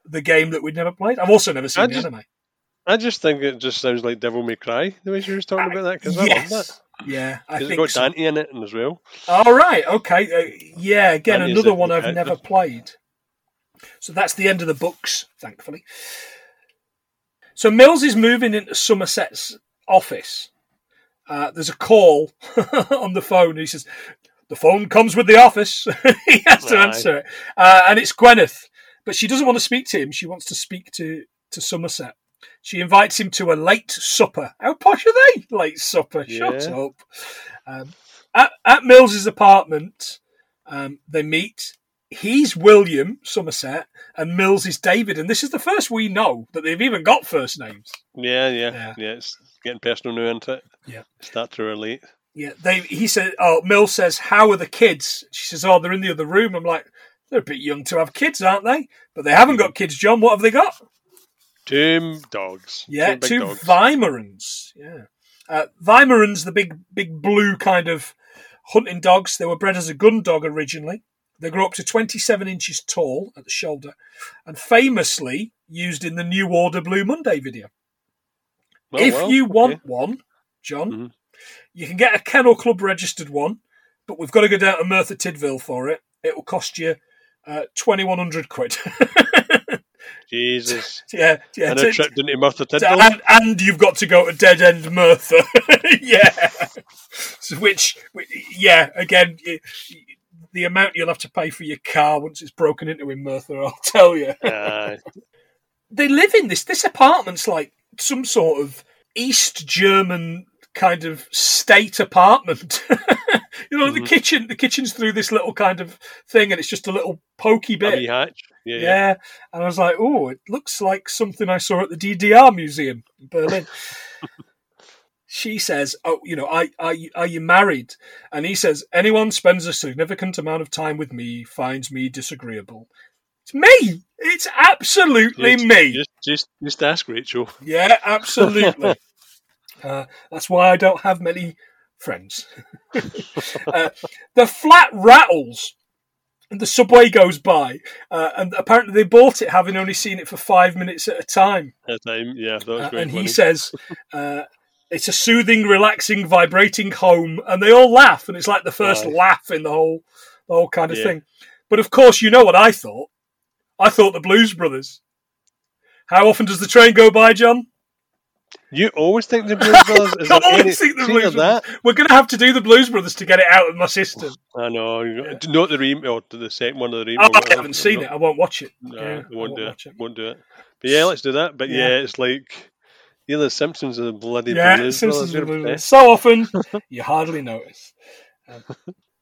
the game that we'd never played. I've also never seen I the just- anime. I just think it just sounds like Devil May Cry the way she was talking about that because I love that. yes. Yeah, I 'Cause it's think got so. Dante in it as well. All right. Okay. Uh, yeah. Again, another one I've never played. So that's the end of the books, thankfully. So Mills is moving into Somerset's office. Uh, there's a call on the phone. He says, "The phone comes with the office." he has to Right. answer it, uh, and it's Gwyneth, but she doesn't want to speak to him. She wants to speak to to Somerset. She invites him to a late supper. How posh are they? Late supper. Shut Yeah. up. Um, at, at Mills's apartment, Um, they meet. He's William Somerset, and Mills is David. And this is the first we know that they've even got first names. Yeah, yeah, Yeah. yeah. It's getting personal now, isn't it? Yeah. Start to relate. Yeah, they. He said, "Oh, Mills says, how are the kids?" She says, "Oh, they're in the other room." I'm like, "They're a bit young to have kids, aren't they?" But they haven't got kids, John. What have they got? Two dogs. Yeah, two dogs. Weimarans. Yeah, uh, Weimarans, the big, big blue kind of hunting dogs. They were bred as a gun dog originally. They grew up to 27 inches tall at the shoulder, and famously used in the New Order Blue Monday video. Oh, if well, you okay. want one, John, Mhm. you can get a Kennel Club registered one, but we've got to go down to Merthyr Tydfil for it. It will cost you uh, 2,100 quid. Jesus. yeah, yeah. and a trip into Merthyr Tydfil. and, and you've got to go to Dead End Merthyr. yeah. So which, which- yeah, again, the amount you'll have to pay for your car once it's broken into in Merthyr, I'll tell you. Aye. They live in this. This apartment's like some sort of East German kind of state apartment. you know, the Mhm. kitchen. The kitchen's through this little kind of thing, and it's just a little pokey bit. Yeah, Yeah. yeah. and I was like, "Oh, it looks like something I saw at the DDR museum in Berlin." she says, "Oh, you know, are, are, you, are you married?" And he says, "Anyone spends a significant amount of time with me finds me disagreeable." It's me. It's absolutely Just- me. Just, just, just ask Rachel. Yeah, absolutely. uh, that's why I don't have many friends. uh, the flat rattles. And the subway goes by, uh, and apparently they bought it having only seen it for five minutes at a time. At time, yeah, that was Uh, great. and he says, uh, "It's a soothing, relaxing, vibrating home," and they all laugh, and it's like the first Aye. laugh in the whole, the whole kind of Yeah. thing. But of course, you know what I thought. I thought the Blues Brothers. How often does the train go by, John? You always think the Blues Brothers is I always think the Blues that? We're going to have to do the Blues Brothers to get it out of my system. I know. you- Not the remake or the second one of the remake. Oh, I haven't seen it. I won't watch it. No, Yeah, I I won't do it. it. Won't do it. But yeah, let's do that. But Yeah. yeah, it's like you know the Simpsons are the bloody Yeah, Blues Simpsons Brothers. Blues Brothers. So often you hardly notice. Um,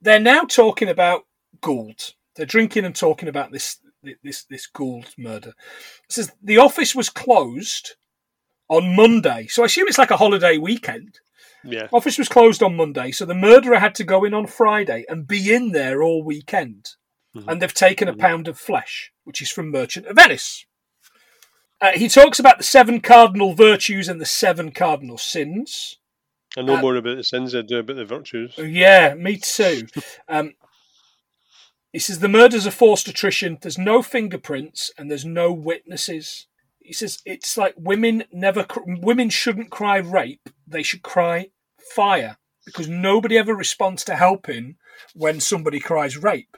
they're now talking about Gould. They're drinking and talking about this this this Gould murder. It says the office was closed on Monday, so I assume it's like a holiday weekend. Yeah, Office was closed on Monday, so the murderer had to go in on Friday and be in there all weekend. Mhm. And they've taken a Mhm. pound of flesh, which is from Merchant of Venice. Uh, he talks about the seven cardinal virtues and the seven cardinal sins. I know Uh, more about the sins than I do about the virtues. Yeah, me too. Um, he says the murders are forced attrition. There's no fingerprints and there's no witnesses. He says it's like women never. Cr- women shouldn't cry rape. They should cry fire because nobody ever responds to helping when somebody cries rape.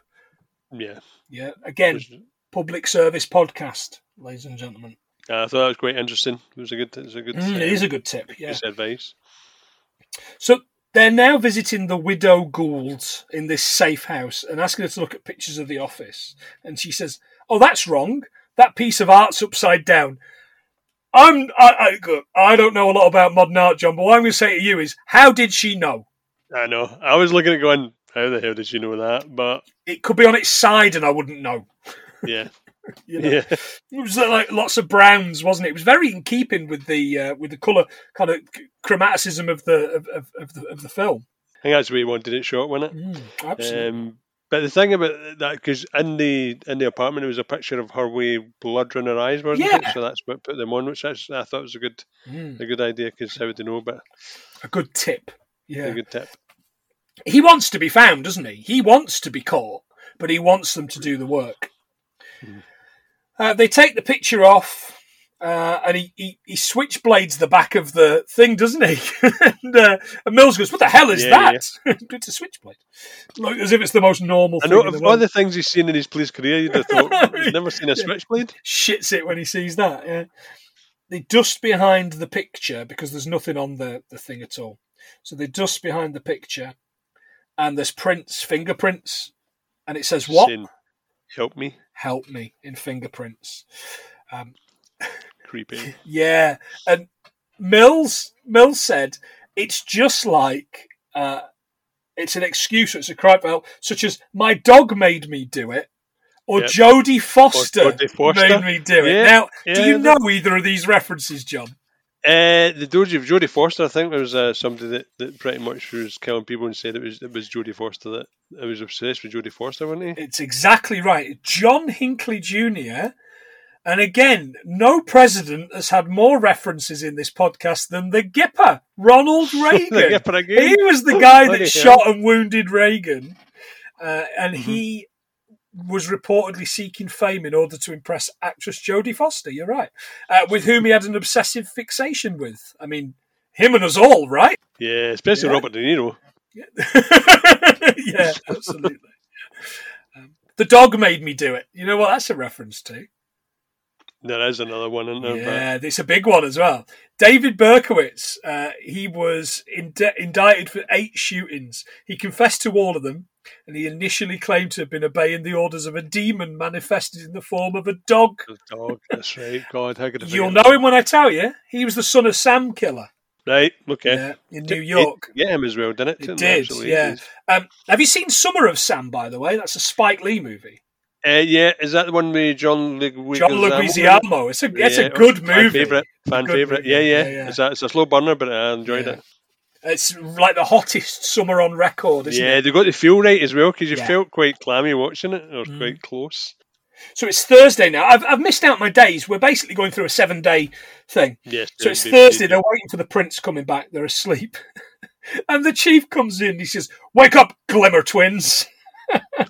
Yeah, Yeah, again, public service podcast, ladies and gentlemen. I thought that was quite interesting. It was a good, it was a good, Mm, it is a good tip. Yeah. advice. So they're now visiting the widow Gould in this safe house and asking her to look at pictures of the office. And she says, "Oh, that's wrong. That piece of art's upside down." I'm I, I, I don't know a lot about modern art, John, but what I'm going to say to you is, how did she know? I know. I was looking at going, how the hell did she know that? But It could be on its side, and I wouldn't know. yeah, You know? yeah, It was uh, like lots of browns, wasn't it? It was very in keeping with the uh, with the color kind of chromaticism of the of, of, of the of the film. I think that's the way he wanted it shot, wasn't it? Mm, absolutely. Um, but the thing about that, because in the in the apartment, it was a picture of her with blood in her eyes, wasn't it? So that's what put them on, which I, I thought was a good Mm, a good idea. Because how would they know? But a good tip. Yeah. a good tip. he wants to be found, doesn't he? He wants to be caught, but he wants them to do the work. Mhm. Uh, they take the picture off, uh, and he, he, he switchblades the back of the thing, doesn't he? and, uh, and Mills goes, "What the hell is Yeah, that?" it's a switchblade, like as if it's the most normal I thing. know in the of all the things he's seen in his police career, you'd have thought he's never seen a Yeah. switchblade. Shits it when he sees that. Yeah. They dust behind the picture because there's nothing on the, the thing at all. So they dust behind the picture, and there's prints, fingerprints, and it says what? Saying, Help me, help me in fingerprints. Um, creepy. yeah, and Mills Mills said it's just like uh, it's an excuse, it's a cry for help, such as "My dog made me do it." Or Yep. Jodie Foster, Foster. made me do it. Yeah, Now, do you know either of these references, John? Uh, the Jodie Jodie Foster, I think there was uh, somebody that, that pretty much was killing people and said it was it was Jodie Foster that I was obsessed with Jodie Foster, wasn't he? It's exactly right. John Hinckley Jr. And again, no president has had more references in this podcast than the Gipper, Ronald Reagan. The Gipper again. He was the guy that hell. shot and wounded Reagan. Uh, and Mm-hmm. he was reportedly seeking fame in order to impress actress Jodie Foster. You're right. Uh, with whom he had an obsessive fixation with. I mean, him and us all, right? Yeah, especially Yeah. Robert De Niro. yeah, absolutely. Um, the dog made me do it. You know what that's a reference to? There is another one in there. Yeah, it's a big one as well. David Berkowitz, uh, he was ind- indicted for eight shootings. He confessed to all of them, and he initially claimed to have been obeying the orders of a demon manifested in the form of a dog. The dog, that's right. God, how could You'll know him when I tell you. He was the son of Sam Killer? Right, okay. yeah, in New It- York. Get him as well, didn't it? It did, yeah. Um, have you seen Summer of Sam, by the way? That's a Spike Lee movie. Uh, yeah, is that the one with John Leguizamo? John Leguizamo. It's a, it's a good Fan movie. favorite. Fan favorite. Yeah, yeah. Yeah, yeah. It's, a, it's a slow burner, but I enjoyed Yeah. it. It's like the hottest summer on record, isn't Yeah, it? they got the feel right as well because you Yeah. felt quite clammy watching it. It was Mm. quite close. So it's Thursday now. I've, I've missed out my days. We're basically going through a seven day thing. Yes. So it's Thursday. they- They're waiting for the prints coming back. They're asleep. and the chief comes in. He says, Wake up, Glimmer Twins.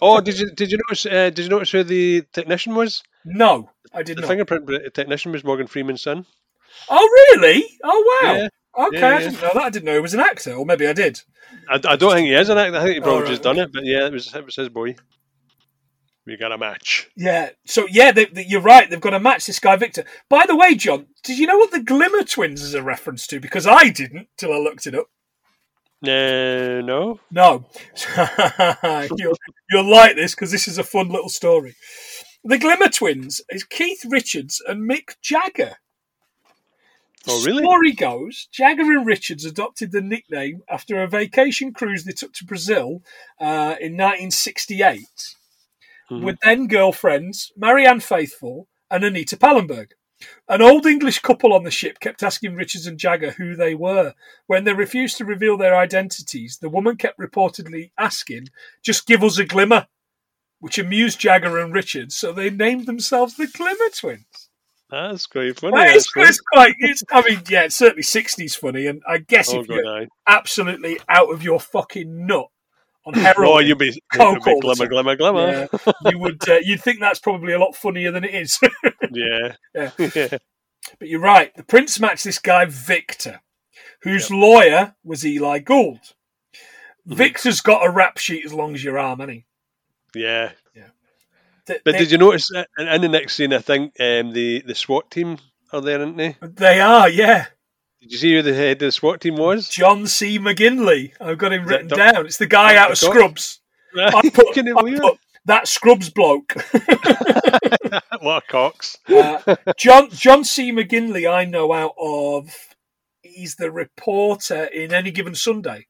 Oh, did you did you notice? Uh, did you notice who the technician was? No, I did The not. The fingerprint technician was Morgan Freeman's son. Oh, really? Oh, wow. Yeah. Okay, Yeah, I didn't know that. I didn't know he was an actor, or maybe I did. I, I don't think he is an actor. I think he probably Oh, just done it. But yeah, it was it was his boy. We got a match. Yeah. So yeah, they, they- you're right. They've got to match this guy Victor. By the way, John, did you know what the Glimmer Twins is a reference to? Because I didn't till I looked it up. Uh, no. No, you'll, you'll like this because this is a fun little story. The Glimmer Twins is Keith Richards and Mick Jagger. Oh, really? Story goes, Jagger and Richards adopted the nickname after a vacation cruise they took to Brazil uh, in 1968 Mhm. with then girlfriends Marianne Faithfull and Anita Pallenberg. An old English couple on the ship kept asking Richards and Jagger who they were. When they refused to reveal their identities, the woman kept reportedly asking, Just give us a glimmer, which amused Jagger and Richards, so they named themselves the Glimmer Twins. That's quite funny. Well, it's, it's quite, it's, I mean, yeah, it's certainly 60s funny, and I guess Oh if god, you're absolutely out of your fucking nut on heroin, Oh, you'd be, Coke you'd be yeah, you would, uh, you'd think that's probably a lot funnier than it is. Yeah. Yeah. yeah. But you're right. The prints matched this guy Victor, whose lawyer was Eli Gould. Mm-hmm. Victor's got a rap sheet as long as your arm, hasn't he? Yeah. Th- But they, did you notice that in, in the next scene? I think um, the the SWAT team are there, aren't they? they are, yeah. Did you see who the head of the SWAT team was? John C. McGinley. I've got him written down. It's the guy out of Scrubs. I put, I put that Scrubs bloke. what a cox! Uh, John John C. McGinley, I know out of. He's the reporter in Any Given Sunday,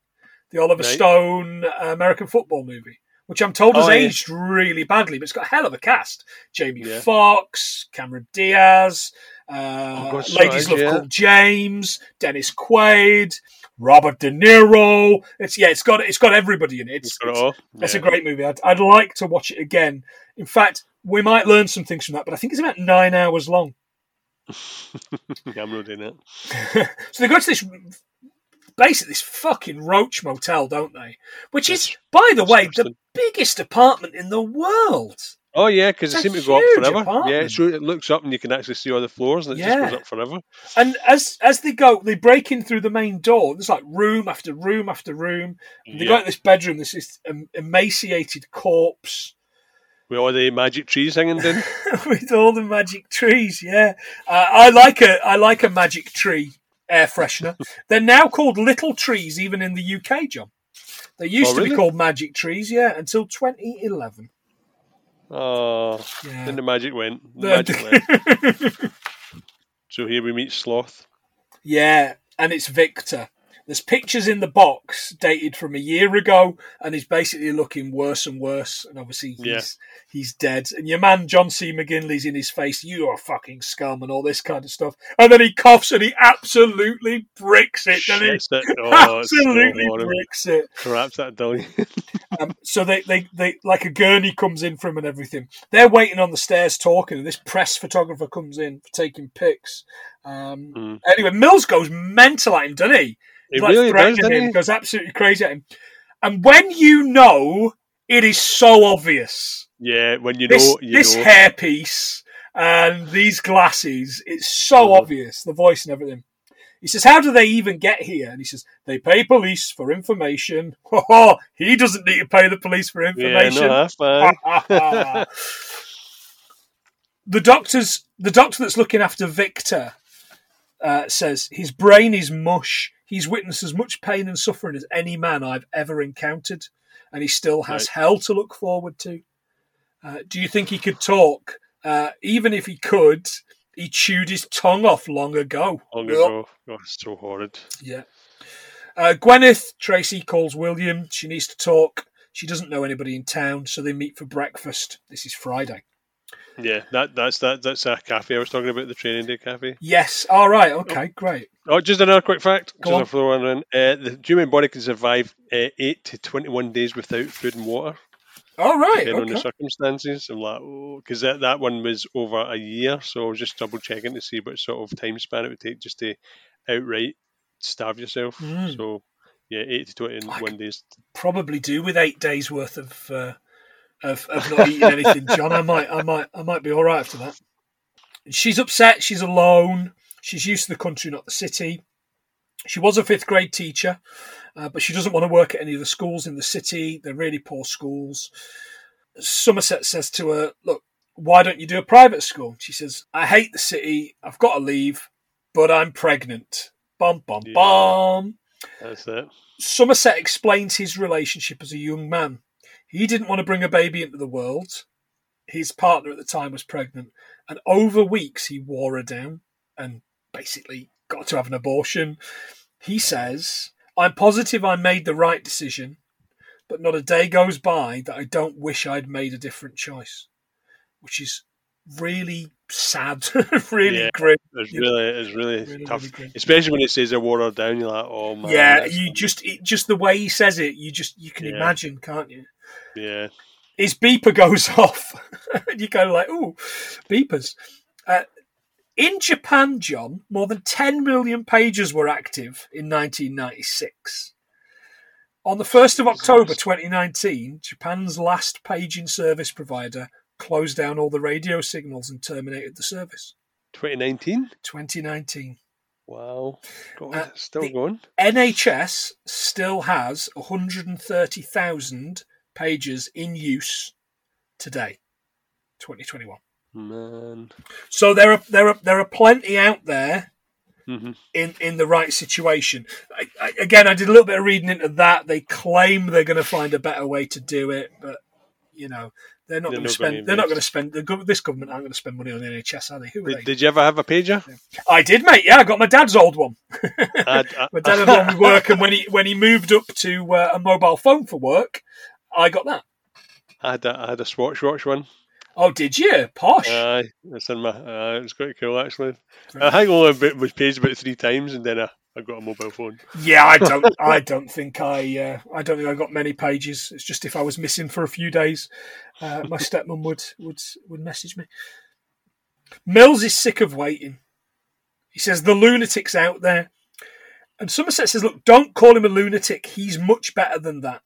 the Oliver Right. Stone American football movie, which I'm told has Oh, yeah. aged really badly, but it's got a hell of a cast: Jamie Yeah. Foxx, Cameron Diaz, uh, Oh, Ladies Love yeah. Cool James, Dennis Quaid, Robert De Niro. It's yeah, it's got it's got everybody in it. It's, It's got it's- a great movie. I'd, I'd like to watch it again. In fact, we might learn some things from that, but I think it's about nine hours long. I'm not doing it. so they go to this, basically this fucking roach motel, don't they? Which is, by the way, the biggest apartment in the world. Oh yeah, because it seems to go up forever. Yeah, apartment. so it looks up and you can actually see all the floors, and it Yeah. just goes up forever. And as as they go, they break in through the main door. There's like room after room after room. And they go into this bedroom. There's this emaciated corpse. With all the magic trees hanging down. with all the magic trees. Yeah, uh, I like a I like a magic tree air freshener. They're now called little trees, even in the UK, John. They used Oh, to be called magic trees, yeah, until 2011. Oh, Yeah. then the magic went. The magic left. So here we meet Sloth. yeah, and it's Victor. There's pictures in the box dated from a year ago, and he's basically looking worse and worse. And obviously, he's Yeah. he's dead. And your man John C. McGinley's in his face. You are a fucking scum, and all this kind of stuff. And then he coughs, and he absolutely bricks it. Doesn't he? It. Oh, it's so absolutely bricks it. Craps that dolly. Um, so they, they, they, like a gurney comes in for him and everything. They're waiting on the stairs talking, and this press photographer comes in for taking pics. Um, Mm. Anyway, Mills goes mental at him, doesn't he? It Like, really does, him, he? Goes absolutely crazy at him. And when you know, it is so obvious. Yeah, when you This, know, you this know. hairpiece and these glasses, it's so Mhm. obvious, the voice and everything. He says, How do they even get here? And he says, They pay police for information. Oh, he doesn't need to pay the police for yeah, information. no, that's fine. the doctor's the doctor that's looking after Victor uh, says his brain is mush. He's witnessed as much pain and suffering as any man I've ever encountered, and he still has Right. hell to look forward to. Uh, do you think he could talk? Uh, even if he could, he chewed his tongue off long ago. Long ago. Oh, it's so horrid. Yeah. Uh, Gwyneth, Tracy calls William. She needs to talk. She doesn't know anybody in town, so they meet for breakfast. This is Friday. Yeah, that that's that that's a cafe I was talking about, the training day cafe. Yes. All right. Okay. Great. Oh, just another quick fact. Go just on. one in. Uh, the human body can survive uh, eight to twenty-one days without food and water, All right. depending on the circumstances. I'm like, oh, because that, that one was over a year, so I was just double checking to see what sort of time span it would take just to outright starve yourself. Mm. So, yeah, eight to twenty-one days. Probably do with eight days worth of uh, of, of not eating anything, John. I might, I might, I might be all right after that. She's upset. She's alone. She's used to the country, not the city. She was a fifth grade teacher, uh, but she doesn't want to work at any of the schools in the city. They're really poor schools. Somerset says to her, Look, why don't you do a private school? She says, I hate the city. I've got to leave, but I'm pregnant. Bum, bum, Yeah. bum. That's it. Somerset explains his relationship as a young man. He didn't want to bring a baby into the world. His partner at the time was pregnant, and over weeks he wore her down and basically got to have an abortion. He says, I'm positive I made the right decision, but not a day goes by that I don't wish I'd made a different choice, which is really sad, really Yeah. grim. It's really, it's really, Really, tough. really. Especially when it says a water down, you're like, oh man. yeah, you just it, just the way he says it, you just you can Yeah. imagine, can't you? Yeah. his beeper goes off. and you go like, ooh, beepers. Uh, in Japan, John, more than 10 million pages were active in 1996. On the 1st of October 2019, Japan's last paging service provider closed down all the radio signals and terminated the service. 2019. 2019. Wow. God, Uh, still going. NHS still has 130,000 pages in use today, 2021. Man. So there are there are there are plenty out there hmm in in the right situation. I, I, again, I did a little bit of reading into that. They claim they're going to find a better way to do it, but you know they're not going to spend. They're not going to spend. The, this government aren't going to spend money on the NHS, are they? Who are Did, they? did you ever have a pager? I did, mate. Yeah, I got my dad's old one. I, I, My dad had one work, and when he when he moved up to uh, a mobile phone for work, I got that. I had a, I had a Swatch watch one. Oh, did you? Posh. Aye, it's in my. Uh, it was quite cool actually. Right. I think only bit- was paged about three times, and then I, I got a mobile phone. Yeah, I don't. I don't think I. Uh, I don't think I got many pages. It's just if I was missing for a few days, uh, my stepmom would would would message me. Mills is sick of waiting. He says the lunatic's out there, and Somerset says, "Look, don't call him a lunatic. He's much better than that.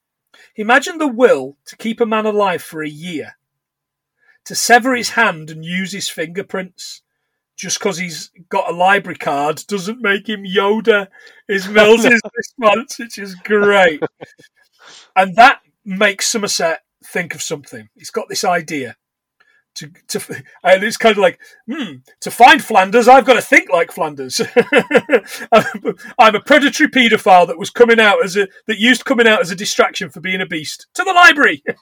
Imagine the will to keep a man alive for a year, to sever his hand and use his fingerprints." Just because he's got a library card doesn't make him Yoda is Mills's response, which is great. And that makes Somerset think of something. He's got this idea. To, to, and it's kind of like, hmm, to find Flanders, I've got to think like Flanders. I'm a predatory paedophile that was coming out as a, that used coming out as a distraction for being a beast. To the library!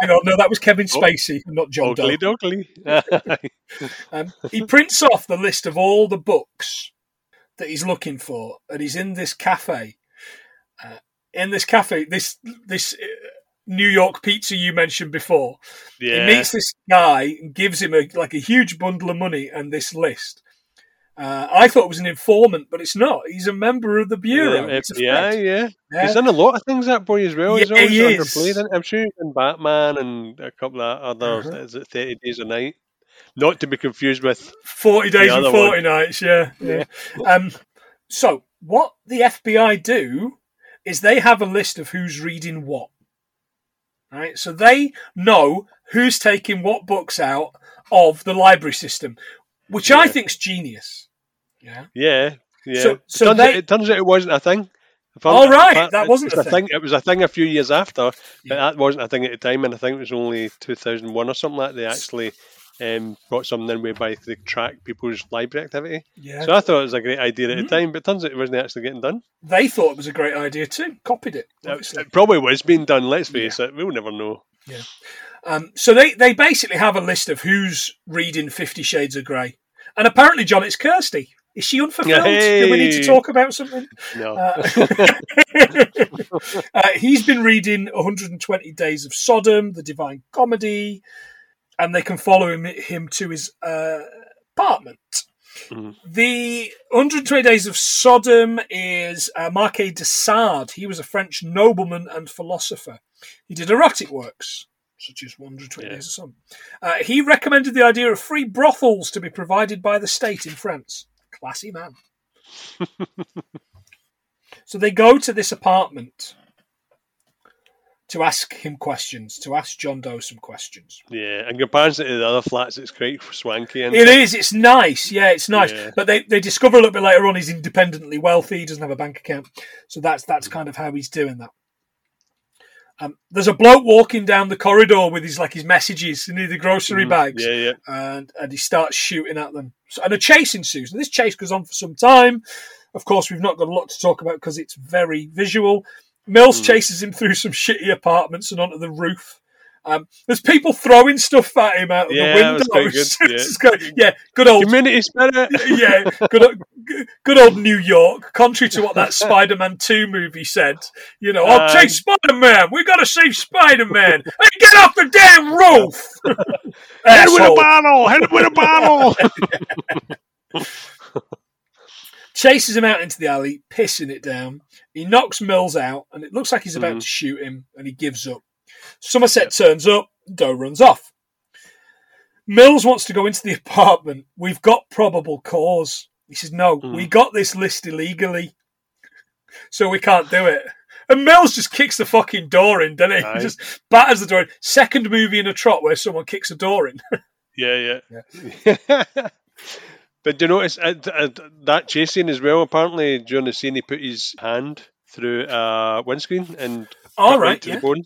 Hang on, no, that was Kevin Spacey, not John Doe. Ugly. Um, he prints off the list of all the books that he's looking for, and he's in this cafe. Uh, in this cafe, this this uh, New York pizza you mentioned before. Yeah. He meets this guy and gives him a like a huge bundle of money and this list. Uh, I thought it was an informant, but it's not. He's a member of the bureau. Yeah, yeah, yeah. Yeah. He's done a lot of things that boy as well. He's Yeah, always he is. underplayed. I'm sure he's in Batman and a couple of other. Uh-huh. Is it Thirty Days a Night? Not to be confused with. Forty days and one. forty nights. Yeah, yeah. Um, so what the FBI do is they have a list of who's reading what. Right, so they know who's taking what books out of the library system, which I Yeah. think's genius. Yeah. Yeah, yeah. So- so it, turns they- out, it turns out it wasn't a thing. Oh, right, if that wasn't a thing. It was a thing a few years after, but Yeah. that wasn't a thing at the time, and I think it was only 2001 or something like that. They actually um, brought something in whereby they track people's library activity. Yeah. So I thought it was a great idea at Mhm. the time, but it turns out it wasn't actually getting done. they thought it was a great idea too. Copied it. It, it probably was being done. Let's face it, we'll never know. Um, so they, they basically have a list of who's reading Fifty Shades of Grey. And apparently, John, it's Kirsty. Is she unfulfilled? Do we need to talk about something? No. Uh, uh, he's been reading 120 Days of Sodom, The Divine Comedy, and they can follow him, him to his uh, apartment. Mhm. The 120 Days of Sodom is uh, Marquis de Sade. He was a French nobleman and philosopher. He did erotic works, such as 120 Yeah. Days of Sodom. Uh, he recommended the idea of free brothels to be provided by the state in France. Classy man. so they go to this apartment to ask him questions, to ask John Doe some questions. yeah, in comparison to the other flats, it's quite swanky. And It is. It's nice. Yeah, it's nice. Yeah. But they, they discover a little bit later on he's independently wealthy. He doesn't have a bank account, so that's that's kind of how he's doing that. Um, there's a bloke walking down the corridor with his like his messages in the grocery Mhm. bags, Yeah, yeah. and and he starts shooting at them. So, and a chase ensues. And this chase goes on for some time. Of course, we've not got a lot to talk about because it's very visual. Mills Mm. chases him through some shitty apartments and onto the roof. Um, there's people throwing stuff at him out of Yeah, the windows. good, good. yeah, good old Community spirit. yeah, good, old- good old New York. Contrary to what that Spider-Man Two movie said, you know, I'll Uh, chase Spider-Man. We got to save Spider-Man. Hey, get off the damn roof! head with a bottle. Head with a bottle. Chases him out into the alley, pissing it down. He knocks Mills out, and it looks like he's about Mhm. to shoot him, and he gives up. Somerset turns up, Doe runs off. Mills wants to go into the apartment. We've got probable cause. He says, No, Mm. we got this list illegally, so we can't do it. And Mills just kicks the fucking door in, doesn't he? Aye. Just batters the door in. Second movie in a trot where someone kicks a door in. yeah, yeah, yeah. But do you notice uh, uh, that chase scene as well? Apparently, during the scene, he put his hand through a windscreen and All cut right, to yeah. the bone.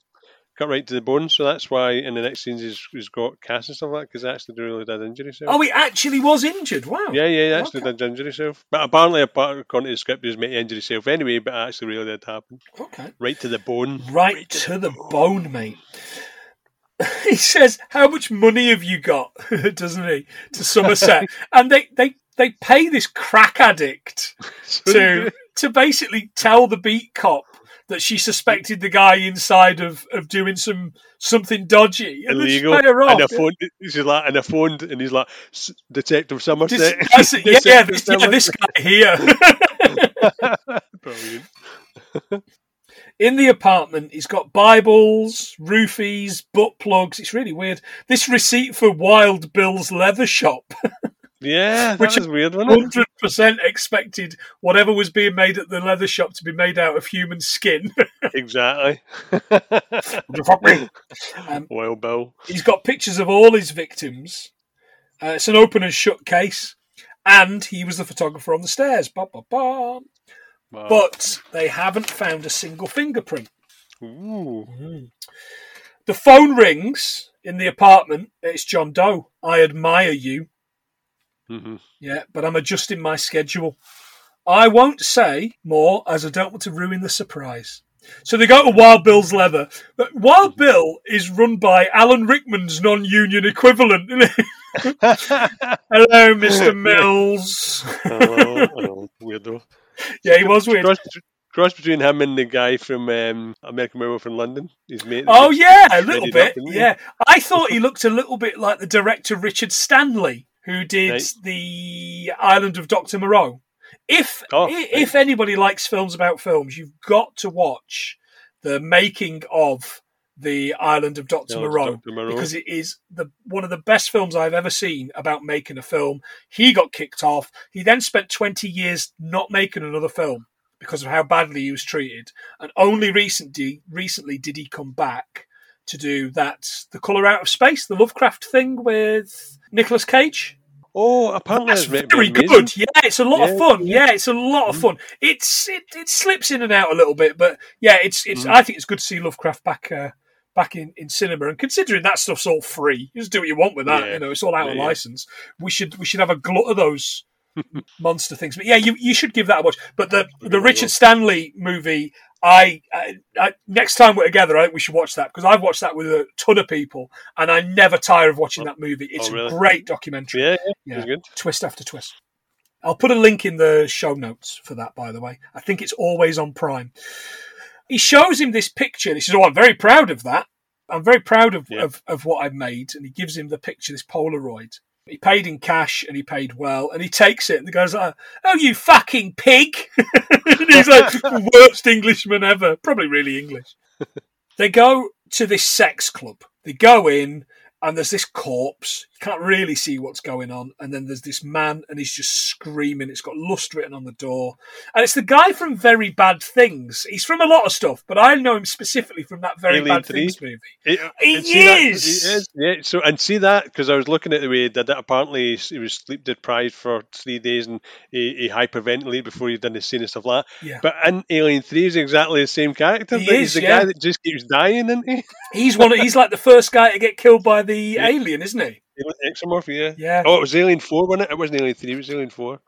Cut right to the bone. So that's why in the next scenes he's, he's got casts and stuff like that because actually really did injure himself. Oh, he actually was injured. Wow. Yeah, yeah, he actually Okay. did injure himself. But apparently, according to the script, he was meant to injure himself anyway, but it actually really did happen. Okay. Right to the bone. right to the bone, mate. he says, "How much money have you got?" Doesn't he to Somerset? and they they they pay this crack addict to to basically tell the beat cop that she suspected the guy inside of, of doing some something dodgy and then illegal. pay her off. And a phone, he's like, and a phone, and he's like, Detective Somerset. it, yeah, yeah, this, yeah, this guy here. Brilliant. In the apartment, he's got Bibles, roofies, butt plugs. It's really weird. This receipt for Wild Bill's leather shop. Yeah, Which is weird, hundred percent expected whatever was being made at the leather shop to be made out of human skin. Exactly. Um, well, Bill. He's got pictures of all his victims. Uh, it's an open and shut case, and he was the photographer on the stairs. Ba, ba, ba. Wow. But they haven't found a single fingerprint. Ooh. The phone rings in the apartment. It's John Doe. I admire you. hmm Yeah, but I'm adjusting my schedule. I won't say more as I don't want to ruin the surprise. So they go to Wild Bill's Leather. But Wild Bill is run by Alan Rickman's non-union equivalent. Hello, Mister Mills. Hello, hello, weirdo. Yeah, he was weird. Cross, cross between him and the guy from um, American Werewolf in London. His mate. Oh yeah, a little bit. up, isn't he? Yeah, I thought he looked a little bit like the director Richard Stanley, who did Right. the Island of Doctor Moreau. If Oh, i- right. if anybody likes films about films, you've got to watch the making of the Island of Doctor Moreau Moreau. because it is the one of the best films I've ever seen about making a film. He got kicked off. He then spent 20 years not making another film because of how badly he was treated. And only recently, recently did he come back to do that The Color Out of Space, the Lovecraft thing with Nicolas Cage. Oh, apparently That's it's very good. Yeah, it's a lot of fun. Yeah, it's a lot of fun. It's it, it slips in and out a little bit, but yeah, it's it's. Mhm. I think it's good to see Lovecraft back uh, back in, in cinema. And considering that stuff's all free, you just do what you want with that. Yeah. You know, it's all out of Yeah, yeah. license. We should we should have a glut of those monster things. But yeah, you you should give that a watch. But the the Richard. Stanley movie. I, I, I next time we're together, I think we should watch that because I've watched that with a ton of people, and I never tire of watching that movie. It's Oh, really? a great documentary Yeah, yeah, Yeah. twist after twist. I'll put a link in the show notes for that, by the way. I think it's always on Prime. He shows him this picture. and He says, Oh, I'm very proud of that. I'm very proud of, Yeah. of, of what I've made. And he gives him the picture, this Polaroid. He paid in cash and he paid well. And he takes it and the guy's like, Oh, you fucking pig. and he's like, the worst Englishman ever. Probably really English. they go to this sex club. They go in and there's this corpse. Can't really see what's going on. And then there's this man, and he's just screaming. It's got lust written on the door. And it's the guy from Very Bad Things. He's from a lot of stuff, but I know him specifically from that Very Alien Bad 3. Things movie. It, uh, He and see he is, Yeah. So and see that because I was looking at the way he did it. Apparently, he was sleep deprived for three days and he, he hyperventilated before he'd done the scene and stuff like that. Yeah. But in Alien Three, he's exactly the same character. He but is, he's the yeah. guy that just keeps dying, isn't he? He's one. Of, he's like the first guy to get killed by the Yeah. alien, isn't he? Exomorph, yeah. Yeah. Oh, it was Alien Four, wasn't it? It wasn't Alien Three. It was Alien Four.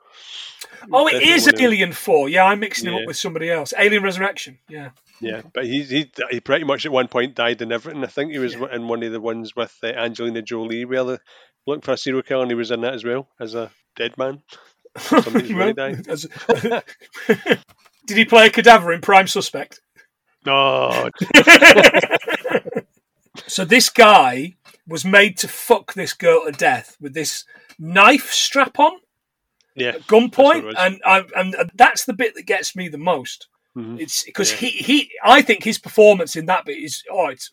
Oh, it Definitely is one of them. Alien Four. Yeah, I'm mixing him Yeah. up with somebody else. Alien Resurrection. Yeah. Yeah, but he, he he pretty much at one point died in everything. I think he was Yeah. in one of the ones with uh, Angelina Jolie, where they looking for a serial killer, and he was in that as well as a dead man. Somebody's really dying. As- Did he play a cadaver in Prime Suspect? No, So this guy was made to fuck this girl to death with this knife strap on yeah, at gunpoint, what it and I, and that's the bit that gets me the most. Mhm. It's because Yeah. he he I think his performance in that bit is oh it's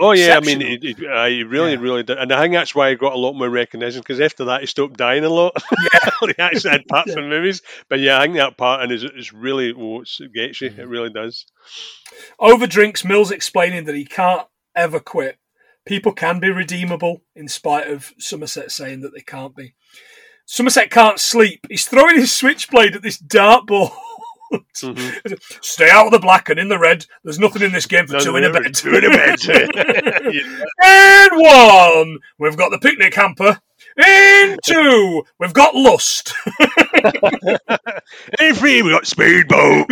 Oh yeah, I mean, he, he, uh, really, Yeah. really did, and I think that's why he got a lot more recognition because after that he stopped dying a lot. Yeah. he actually had parts Yeah. in movies, but yeah, I think that part and is is really oh, it gets Mm-hmm. you. It really does. over drinks. Mills explaining that he can't ever quit. People can be redeemable, in spite of Somerset saying that they can't be. Somerset can't sleep. He's throwing his switchblade at this dartboard. Mhm. Stay out of the black and in the red. There's nothing in this game for No, two in a bed. two in a bed. Yeah. In one, we've got the picnic hamper. In two, we've got lust. In three, we got speedboat.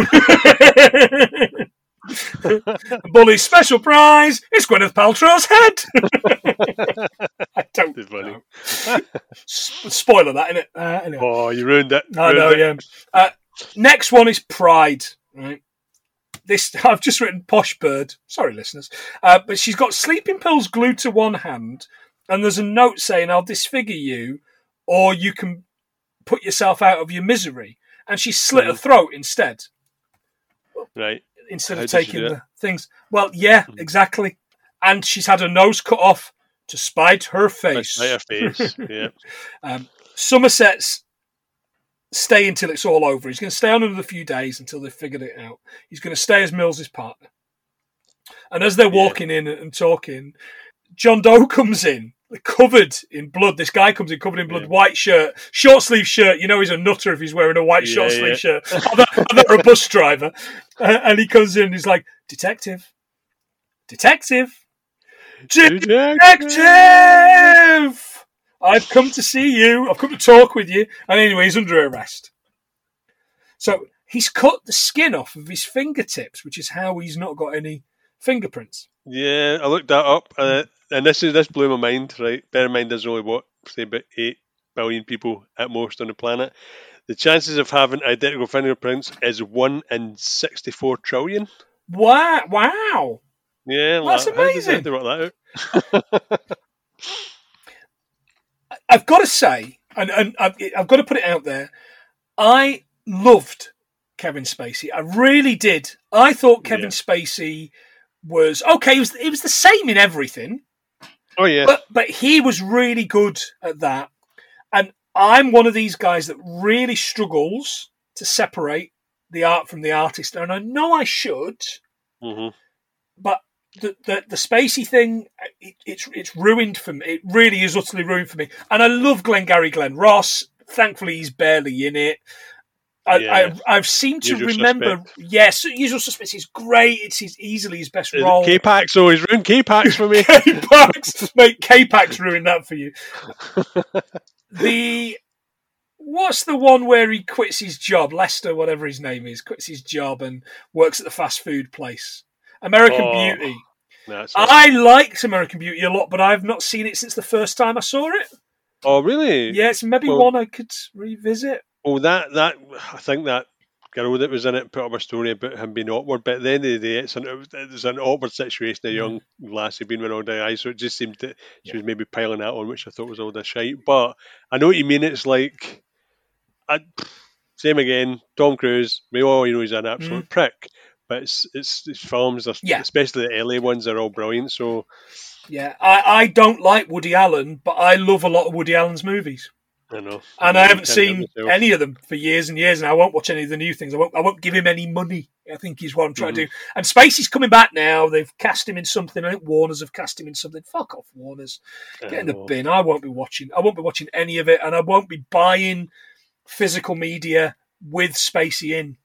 Bully's special prize is Gwyneth Paltrow's head. I don't funny. know. Spoiler that, innit? Uh, anyway. Oh, you ruined it. I know, yeah. Uh, next one is Pride, right? This I've just written posh bird. Sorry, listeners, uh, but she's got sleeping pills glued to one hand, and there's a note saying, "I'll disfigure you, or you can put yourself out of your misery." And she slit her Mhm. throat instead, Right. Instead How of taking the things. Well, yeah, Mhm. exactly. And she's had her nose cut off to spite her face. Right, her face. Yeah. Um, Somerset's stay until it's all over. He's going to stay on another few days until they've figured it out. He's going to stay as Mills's partner. And as they're Yeah. walking in and talking, John Doe comes in, covered in blood. This guy comes in covered in blood, Yeah. white shirt, short sleeve shirt. You know he's a nutter if he's wearing a white short sleeve yeah. shirt. I'm not, I'm not a bus driver. Uh, and he comes in and he's like, Detective, Detective, Detective! I've come to see you. I've come to talk with you. And anyway, he's under arrest. So he's cut the skin off of his fingertips, which is how he's not got any fingerprints. Yeah, I looked that up, uh, and this is this blew my mind. Right, bear in mind, there's only what say about eight billion people at most on the planet. The chances of having identical fingerprints is one in sixty-four trillion. Wow! Wow! Yeah, That's like, amazing. that out? I've got to say, and, and I've, I've got to put it out there, I loved Kevin Spacey. I really did. I thought Kevin Yeah. Spacey was okay. It was it was the same in everything, Oh yeah, but but he was really good at that. And I'm one of these guys that really struggles to separate the art from the artist, and I know I should, hmm but the the, the Spacey thing, it, it's it's ruined for me. It really is utterly ruined for me. And I love Glengarry Glen Ross. Thankfully, he's barely in it. I, Yeah. I, I've seemed to Usual remember. Yes, Usual Suspects is great. It's his, easily his best role. K-Pax, so he's ruined K-Pax for me. K-Pax, mate, K-Pax ruined that for you. The what's the one where he quits his job? Lester, whatever his name is, quits his job and works at the fast food place. American Oh, Beauty. I liked American Beauty a lot, but I've not seen it since the first time I saw it. oh really? Yeah, it's maybe Well- one I could revisit. Well, that that I think that girl that was in it put up a story about him being awkward, but at the end of the day, it's an, it was- it's an awkward situation. A young lassie being with all the eyes, so it just seemed that she was maybe piling that on, which I thought was all the shite. But I know what you mean. It's like, I, same again. Tom Cruise, we all you know he's an absolute mm. prick, but it's it's, films, are- Yeah. especially the LA ones, are all brilliant. So Yeah, I, I don't like Woody Allen, but I love a lot of Woody Allen's movies. I know, and I haven't seen any of them for years and years, and I won't watch any of the new things. I won't. I won't give him any money. I think is what I'm trying to do. And Spacey's coming back now. They've cast him in something. I think Warner's have cast him in something. Fuck off, Warner's. Get in the bin. I won't be watching. I won't be watching any of it, and I won't be buying physical media with Spacey in.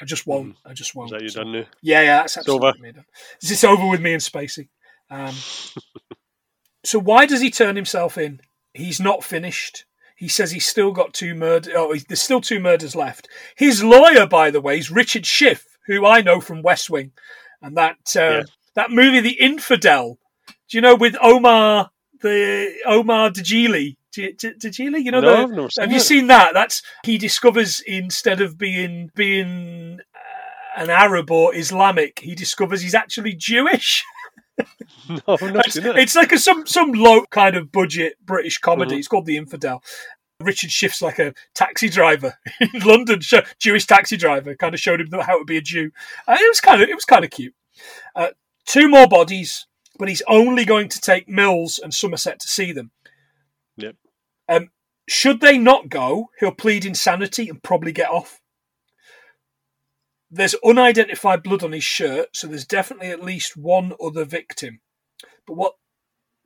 I just won't. I just won't. Is that you So- done now? yeah, yeah, that's It's over. absolutely me done. Is this over with me and Spacey? Um, so why does he turn himself in? He's not finished. He says he's still got two murders. Oh, there's still two murders left. His lawyer, by the way, is Richard Schiff, who I know from West Wing, and that uh, Yeah. that movie, The Infidel. Do you know with Omar the Omar Dajili? D- D- Dajili, you know No, the I've never seen have you seen that? That's he discovers instead of being being uh, an Arab or Islamic, he discovers he's actually Jewish. No, not It's, it. it's like a some some low kind of budget British comedy. Mhm. It's called The Infidel. Richard Schiff's like a taxi driver in London, Jewish taxi driver. Kind of showed him how to be a Jew. Uh, it was kind of it was kind of cute. Uh, two more bodies, but he's only going to take Mills and Somerset to see them. Yep. Um, should they not go, he'll plead insanity and probably get off. There's unidentified blood on his shirt, so there's definitely at least one other victim. But what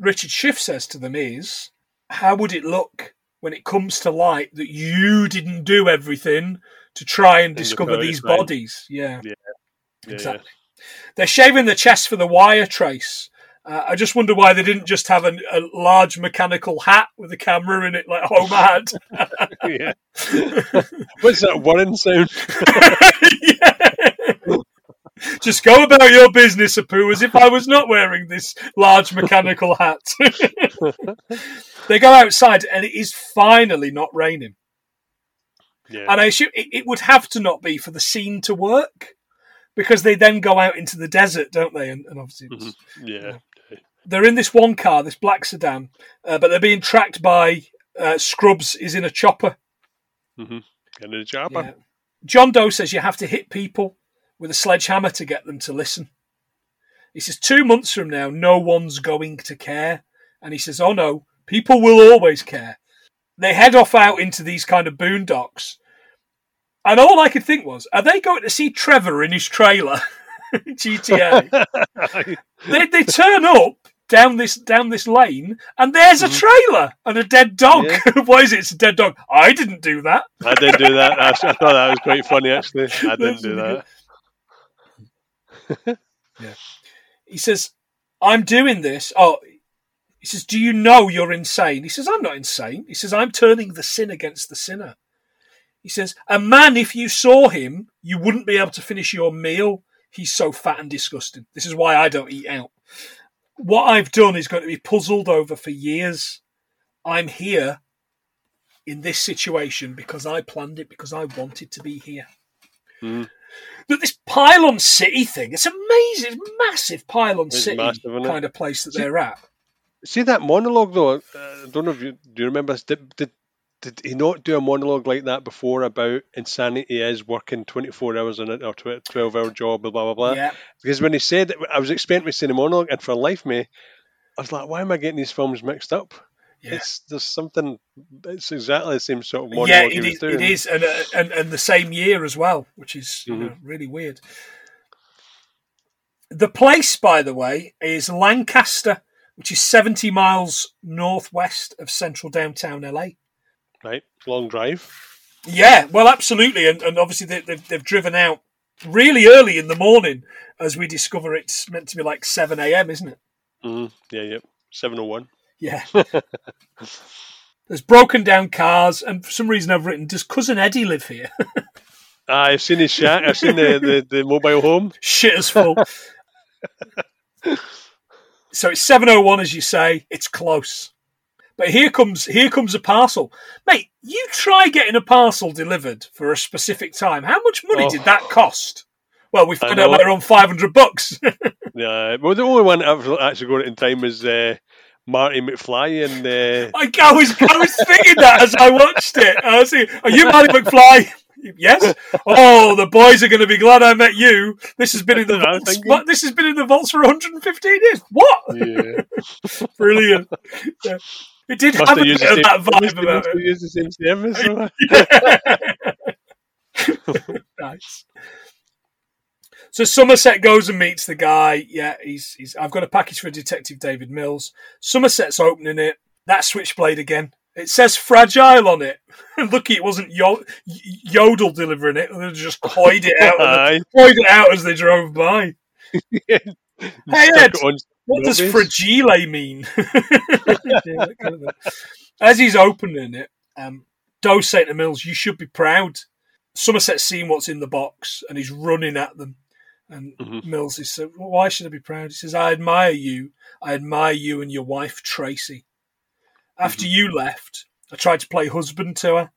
Richard Schiff says to them is, how would it look when it comes to light that you didn't do everything to try and the discover photos, these bodies? Yeah, Yeah, exactly. They're shaving the chest for the wire trace. Uh, I just wonder why they didn't just have an, a large mechanical hat with a camera in it, like Homer had. yeah. What's that whirring sound? Yeah. Just go about your business, Apu, as if I was not wearing this large mechanical hat. they go outside, and it is finally not raining. Yeah. And I assume it, it would have to not be for the scene to work, because they then go out into the desert, don't they? And, and obviously, it's- yeah. They're in this one car, this black sedan, uh, but they're being tracked by uh, Scrubs. Is in a chopper. Mm-hmm. And the job. Yeah. John Doe says you have to hit people with a sledgehammer to get them to listen. He says two months from now, no one's going to care. And he says, oh no, people will always care. They head off out into these kind of boondocks. And all I could think was, are they going to see Trevor in his trailer? GTA. they, they turn up down this down this lane and there's a mm-hmm. trailer and a dead dog. Why is it? It's a dead dog. I didn't do that. I didn't do that. I, I thought that was quite funny, actually. I didn't do that. He says, I'm doing this. Oh, he says, Do you know you're insane? He says, I'm not insane. He says, I'm turning the sin against the sinner. He says, A man, if you saw him, You wouldn't be able to finish your meal. He's so fat and disgusting. This is why I don't eat out. What I've done is going to be puzzled over for years. I'm here in this situation because I planned it, because I wanted to be here. Mm. But this pylon city thing, it's amazing. It's massive pylon It's city massive, kind of place that See- they're at. See that monologue though. Uh, I don't know if you do. You remember? this? Did, did did he not do a monologue like that before about insanity is working twenty four hours in it or twelve hour job, blah blah blah? Yeah. Because when he said, that, I was expecting to see the monologue, and for life me, I was like, why am I getting these films mixed up? Yeah. It's there's something. It's exactly the same sort of monologue Yeah, he it was is, it is, and, uh, and and the same year as well, which is Mm-hmm. know, really weird. The place, by the way, is Lancaster, which is seventy miles northwest of central downtown LA. Right, long drive. Yeah, well, absolutely, and, and obviously they, they've they've driven out really early in the morning, as we discover it's meant to be like seven a.m., isn't it? Mm, yeah, yep. Seven oh one. Yeah. There's broken down cars, and for some reason I've written, "Does cousin Eddie live here?" Ah, I've seen his shack. I've seen the, the, the mobile home. Shit is full. so it's seven oh one, as you say. It's close, but here comes here comes a parcel, mate. You try getting a parcel delivered for a specific time. How much money Oh. did that cost? Well, we found out later on five hundred bucks. Yeah, well, the only one I've actually got it in time is uh, Marty McFly and uh, I, I was I was thinking that as I watched it. I was thinking, "Are you Marty McFly?" Yes. Oh, the boys are going to be glad I met you. This has been in the That's what I was vaults. What? This has been in the vaults for 115 years. What? yeah, Brilliant. Yeah. It did must have a have bit used the of same. that vibe about it. used the same service. nice. So Somerset goes and meets the guy. Yeah, he's he's. I've got a package for Detective David Mills. Somerset's opening it. That switchblade again. It says fragile on it. Lucky it wasn't Yo- Yodel delivering it. They just coyed it out. Coyed it out as they drove by. Hey, Ed, it on What does fragile mean? Yeah, kind of. As he's opening it, um, Doe's saying to Mills, "You should be proud." Somerset's seen what's in the box and he's running at them. And Mhm. Mills is said, well, "Why should I be proud?" He says, "I admire you. I admire you and your wife Tracy. After Mhm. you left, I tried to play husband to her.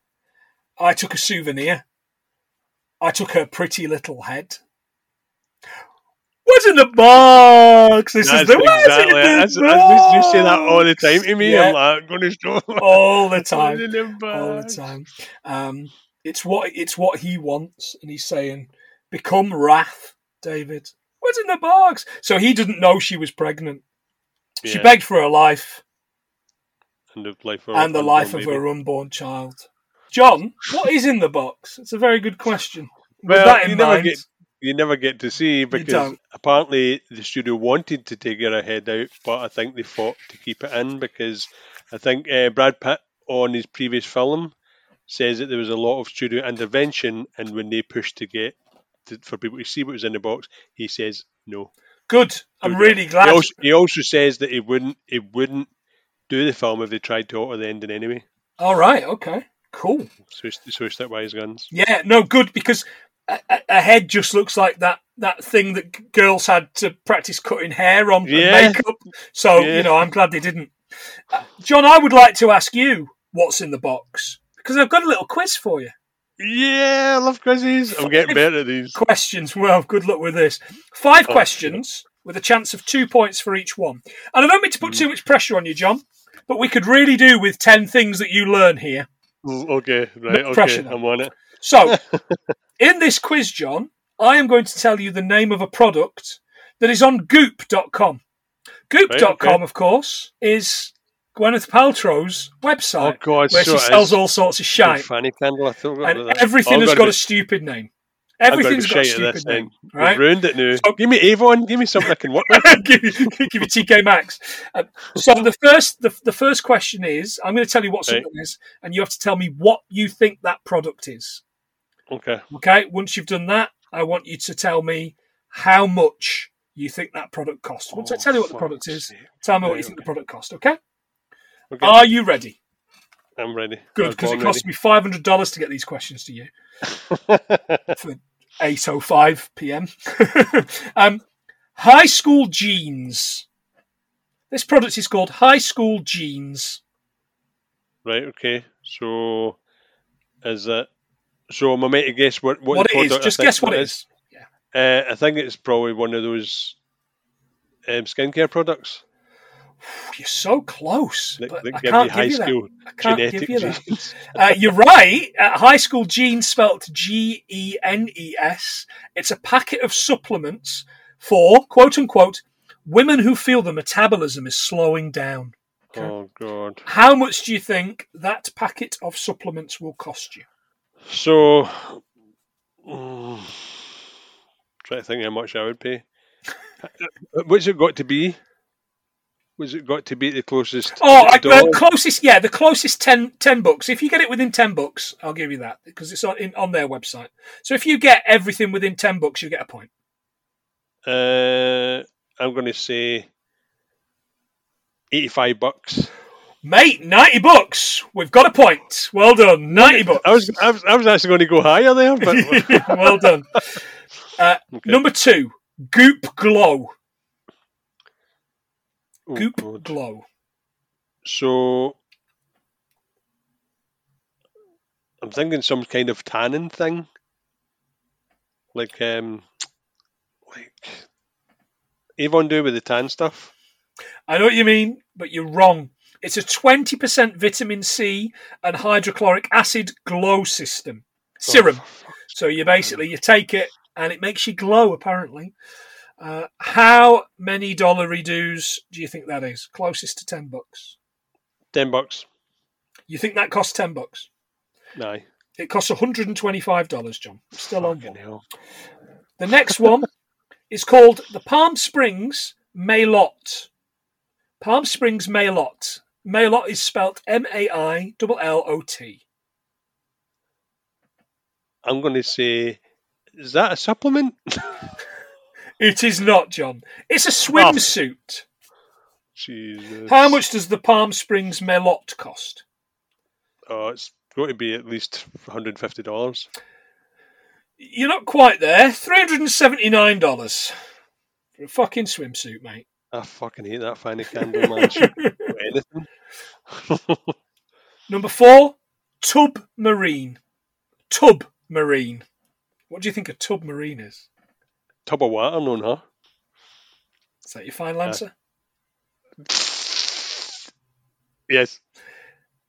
I took a souvenir. I took her pretty little head." What's in the box? This That's is the what's in the that's, you say that all the time to me. Yeah. I'm like, going to show. all the time, the all the time. Um, it's what it's what he wants, and he's saying, "Become wrath, David." What's in the box? So he didn't know she was pregnant. She Yeah, begged for her life and the life of, and the life of her unborn child. John, what is in the box? It's a very good question. With Well, that in you never mind, get you never get to see because apparently the studio wanted to take her head out, but I think they fought to keep it in because I think uh, Brad Pitt on his previous film says that there was a lot of studio intervention, and when they pushed to get to, for people to see what was in the box, he says no. good. I'm really He glad. also, he also says that he wouldn't he wouldn't do the film if they tried to alter the ending anyway. All right, okay, cool. So he- so he stuck by his guns. Yeah, no, good because a, head just looks like that that thing that girls had to practice cutting hair on Yeah. and makeup. So Yeah. you know, I'm glad they didn't. Uh, John, I would like to ask you what's in the box because I've got a little quiz for you. Yeah, I love quizzes. I'm getting better at these. Questions. Well, good luck with this. Five Oh, questions with a chance of two points for each one. And I don't mean to put Mm. too much pressure on you, John, but we could really do with ten things that you learn here. Mm, Okay, right, No okay, though. I'm on it. So, in this quiz, John, I am going to tell you the name of a product that is on goop.com. Goop.com, okay. of course, is Gwyneth Paltrow's Oh website God, where so she sells all sorts of Big shite. fanny candle. I thought And everything Oh, has got to a stupid name. Everything's got a to be shite at stupid name. thing. Right? Ruined it now. So- give me Avon. Give me something I can work with. give, you, give you TK Maxx. Uh, so the first the, the first question is I'm going to tell you what Right. something is, and you have to tell me what you think that product is. Okay. Okay. Once you've done that, I want you to tell me how much you think that product costs. Once I Oh, tell you what the product is, sake. tell me what you think the product cost. Okay. Okay. Are you ready? I'm ready. Good, because it cost me five hundred dollars to get these questions to you. For 8.05 p.m. um, high School Jeans. This product is called High School Jeans. Right. Okay. So, is it? So am I meant to guess what what, What it is, just guess what it is. Uh, I think it's probably one of those um, skincare products You're so close, that, but I can't you high give you that. school I can't genetic give you that. genes. Uh, you're right. Uh, high school genes spelt G E N E S. It's a packet of supplements for quote unquote women who feel the metabolism is slowing down. Oh god. How much do you think that packet of supplements will cost you? So, mm, trying to think how much I would pay. What's it got to be? Was it got to be the closest? Oh, I, the closest, yeah, the closest 10, 10 bucks. If you get it within ten bucks, I'll give you that because it's on, in, on their website. So if you get everything within ten bucks, you get a point. Uh, I'm going to say eighty-five bucks. Mate, ninety bucks. We've got a point. Well done, ninety bucks. I was, I was, I was actually going to go higher there, but well done. Uh, Okay. Number two, Goop Glow. Oh, Goop God. Glow. So I'm thinking some kind of tanning thing, like um, like Avon do with the tan stuff. I know what you mean, but you're wrong. It's a 20% vitamin C and hydrochloric acid glow system serum. So you basically you take it and it makes you glow. Apparently, uh, how many dollar redos do you think that is? Closest to ten bucks. Ten bucks. You think that costs ten bucks? No. It costs 125 dollars, John. Still on Fucking one. hell. The next one is called the Palm Springs Maillot. Palm Springs Maillot. Maillot is spelt M A I L L O T. I'm going to say, is that a supplement? It is not, John. It's a swimsuit. Oh. Jesus. How much does the Palm Springs Maillot cost? Oh, it's going to be at least $150. You're not quite there. $379 for a fucking swimsuit, mate. I fucking hate that fanny candle, man. Number four, Tub Marine. Tub Marine. What do you think a tub marine is? Tub of water, known her. Is that your final uh, answer? Yes.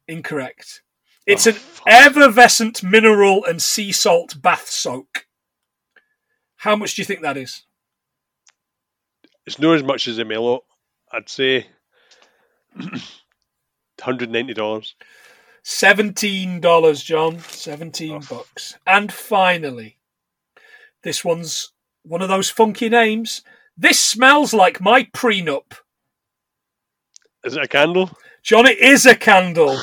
Incorrect. It's Oh, an fuck. effervescent mineral and sea salt bath soak. How much do you think that is? It's not as much as a Melo. I'd say $190. Seventeen dollars, John. Seventeen Oh. bucks. And finally, this one's one of those funky names. This smells like my prenup. Is it a candle? John, it is a candle.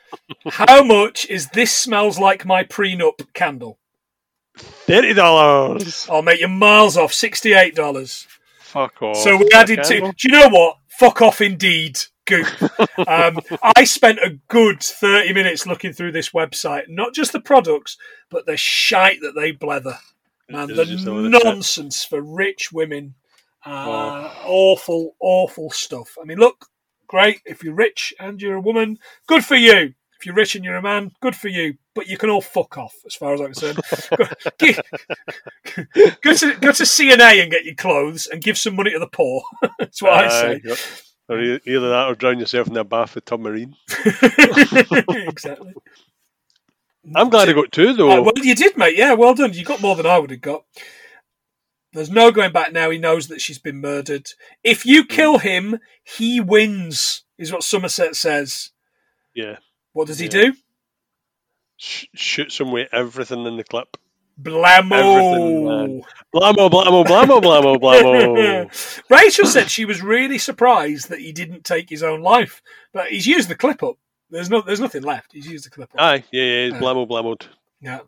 How much is this smells like my prenup candle? $30. I'll oh, make you miles off. Sixty-eight dollars. Fuck off. So we Is it a added to. Do you know what? Fuck off, indeed. Goop. um, I spent a good thirty minutes looking through this website, not just the products, but the shite that they blether. Man, the just all the shit. nonsense for rich women. Uh, Awful, awful stuff. I mean, look, great if you're rich and you're a woman, good for you. If you're rich and you're a man, good for you. But you can all fuck off, as far as I'm concerned. go, go to go to C&A and get your clothes and give some money to the poor. That's what I say. yep. Or either that or drown yourself in a bath with Tubmarine. exactly. I'm glad I got two though. Uh, well, you did, mate. Yeah, well done. You got more than I would have got. There's no going back now. He knows that she's been murdered. If you Mm. kill him, he wins, is what Somerset says. yeah. What does he Yeah. do? Sh- shoots him with everything in the clip. Blammo. Blammo, blammo, blammo, blammo, blammo. Rachel said she was really surprised that he didn't take his own life, but he's used the clip up. There's no, there's nothing left. He's used the clip up. Aye, yeah, yeah, he's Uh. blammo, blammoed. Yeah.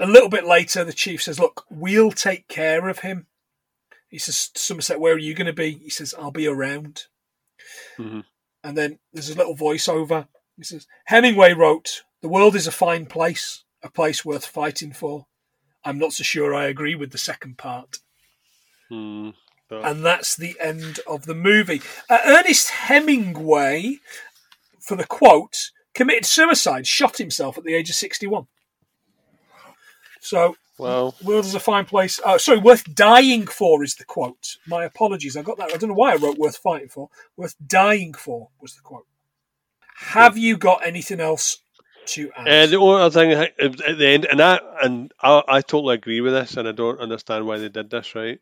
A little bit later, the chief says, "Look, we'll take care of him." He says, "Somerset, where are you going to be?" He says, "I'll be around." Mhm. And then there's a little voiceover. He says, "Hemingway wrote, "The world is a fine place, a place worth fighting for. I'm not so sure I agree with the second part. Hmm. But- And that's the end of the movie. Uh, Ernest Hemingway, for the quote, committed suicide, shot himself at the age of 61. So, well, world is a fine place. Oh, sorry, worth dying for is the quote. My apologies. I got that. I don't know why I wrote worth fighting for. Worth dying for was the quote. Have you got anything else to add? uh, the only other thing at the end, and I and I, I totally agree with this, and I don't understand why they did this. Right.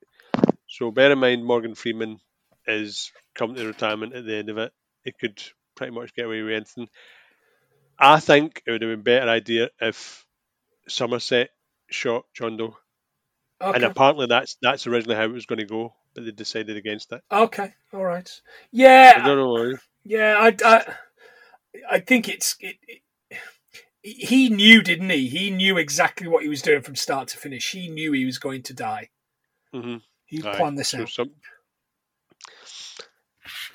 So bear in mind, Morgan Freeman is coming to retirement at the end of it. He could pretty much get away with anything. I think it would have been a better idea if Somerset shot John Doe, and apparently that's that's originally how it was going to go, but they decided against it. okay. All right. I Yeah. don't know why. Yeah. I, I, I think it's. It, it, he knew, didn't he? He knew exactly what he was doing from start to finish. He knew he was going to die. hmm He Aye. planned this out.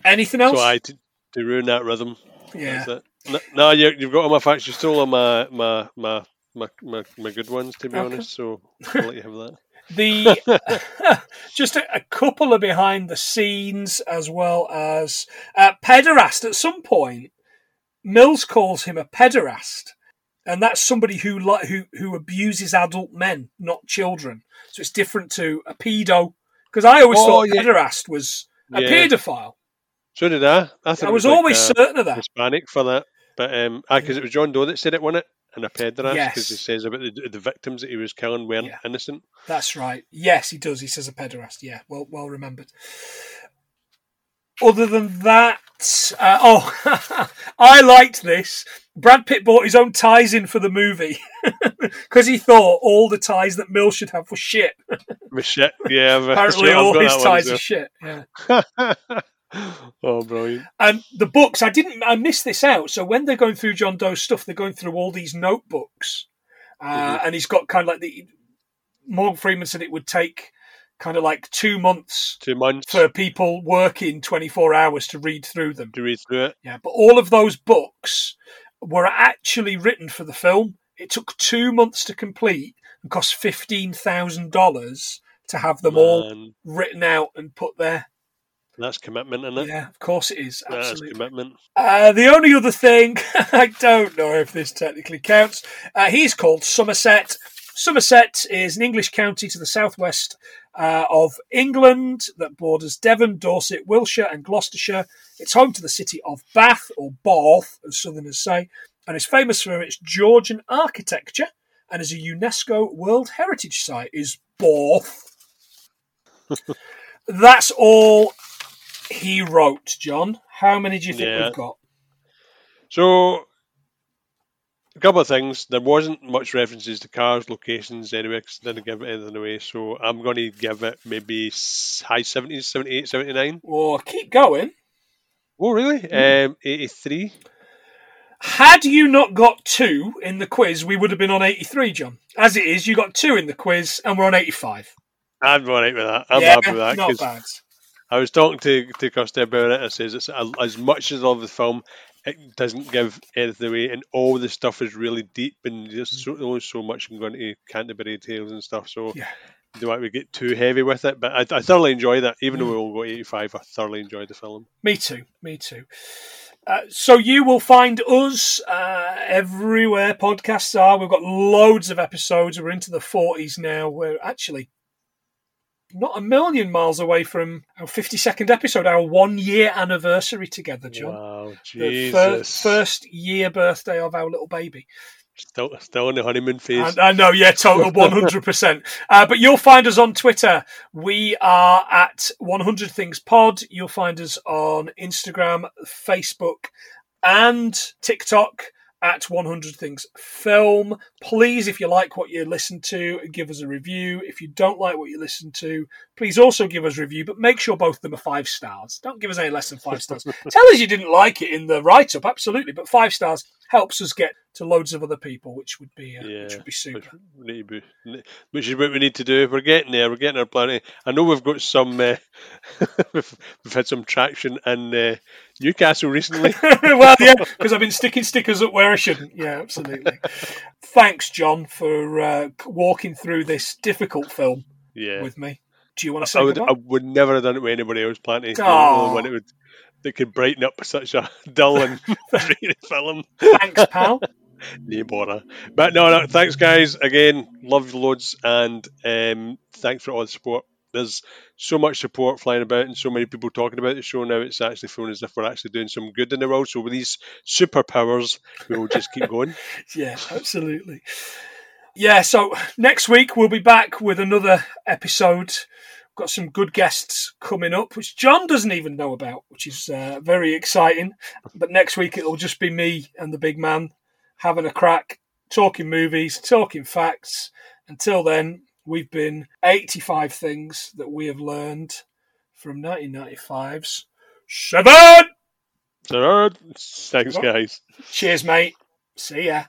Anything else? so I to, to ruin that rhythm. yeah. No, no you, you've got all my facts. You stole all my my my my, my, my good ones, to be Okay. honest. So I'll let you have that. The just a, a couple of behind the scenes as well as uh, pederast. At some point, Mills calls him a pederast, and that's somebody who li- who who abuses adult men, not children. So it's different to a pedo. Because I always Oh, thought yeah. pederast was a Yeah. paedophile. So did I. I, I was like, always uh, certain of that. Hispanic for that, but um, because it was John Doe that said it, wasn't it? And a pederast Yes. because he says about the, the victims that he was killing weren't Yeah. innocent. That's right. Yes, he does. He says a pederast. Yeah, well, well remembered. Other than that, uh, oh, I liked this. Brad Pitt bought his own ties in for the movie because he thought all the ties that Mill should have were shit. Shit. Yeah. Apparently, all his ties are shit. Yeah. oh, brilliant! And the books, I didn't, I missed this out. So when they're going through John Doe's stuff, they're going through all these notebooks, uh, and he's got kind of like the. Morgan Freeman said it would take kind of like two months Two months for people working 24 hours to read through them. to read through it. Yeah, but all of those books were actually written for the film. It took two months to complete and cost $15,000 to have them all written out and put there. that's commitment, isn't it? Yeah, of course it is. That's Absolutely. commitment. Uh, the only other thing, I don't know if this technically counts, uh, he's called Somerset. Somerset is an English county to the southwest uh, of England that borders Devon, Dorset, Wiltshire, and Gloucestershire. It's home to the city of Bath, or Bath, as Southerners say, and is famous for its Georgian architecture and is a UNESCO World Heritage Site. Is Bath. That's all he wrote, John. How many do you think Yeah. we've got? So, a couple of things. There wasn't much references to cars, locations anyway, 'cause they didn't give anything away. So, I'm going to give it maybe high 70s, 78, 79. Or keep going. Oh, really? Um, 83. Had you not got two in the quiz, we would have been on 83, John. As it is, you got two in the quiz and we're on 85. I'm all right with that. I'm yeah, happy with that. not bad. I was talking to, to Kirsty about it. I says it's a, as much as I love the film, it doesn't give anything away, and all the stuff is really deep, and there's so, only so much I'm going to Canterbury Tales and stuff. So Yeah. do I we get too heavy with it? But I, I thoroughly enjoy that. Even Mm. though we all got 85, I thoroughly enjoyed the film. Me too. Me too. Uh, so you will find us uh, everywhere podcasts are. We've got loads of episodes. We're into the 40s now. We're actually not a million miles away from our 52nd episode, our one year anniversary together, John. Wow, The fir- Jesus! first year birthday of our little baby. Still, still in the honeymoon phase. I, I know, yeah, total 100%. Uh, but you'll find us on Twitter. We are at 100 Things Pod. You'll find us on Instagram, Facebook, and TikTok at 100 Things Film. Please, if you like what you listen to, give us a review. If you don't like what you listen to, please also give us a review, but make sure both of them are five stars. Don't give us any less than five stars. Tell us you didn't like it in the write up, absolutely, but five stars. Helps us get to loads of other people, which would be uh, Yeah, which would be which, super. to be- which is what we need to do. We're getting there. We're getting our plenty. I know we've got some. Uh, we've, we've had some traction in uh, Newcastle recently. well, yeah, because I've been sticking stickers up where I shouldn't. Yeah, absolutely. Thanks, John, for uh, walking through this difficult film Yeah, with me. Do you want to say I would. I would never have done it with anybody else. Plenty. You're the Aw. only one that that could brighten up such a dull and dreary film. Thanks, pal. No bother. But no, no, thanks guys again. Love you loads and um, thanks for all the support. There's so much support flying about and so many people talking about the show now. It's actually feeling as if we're actually doing some good in the world. So with these superpowers, we will just keep going. Yeah, absolutely. Yeah, so next week we'll be back with another episode. Got some good guests coming up, which John doesn't even know about, which is uh, very exciting. But next week it'll just be me and the big man having a crack, talking movies, talking facts. Until then, we've been 85 things that we have learned from 1995's Seven! So, thanks guys. Cheers, mate. See ya.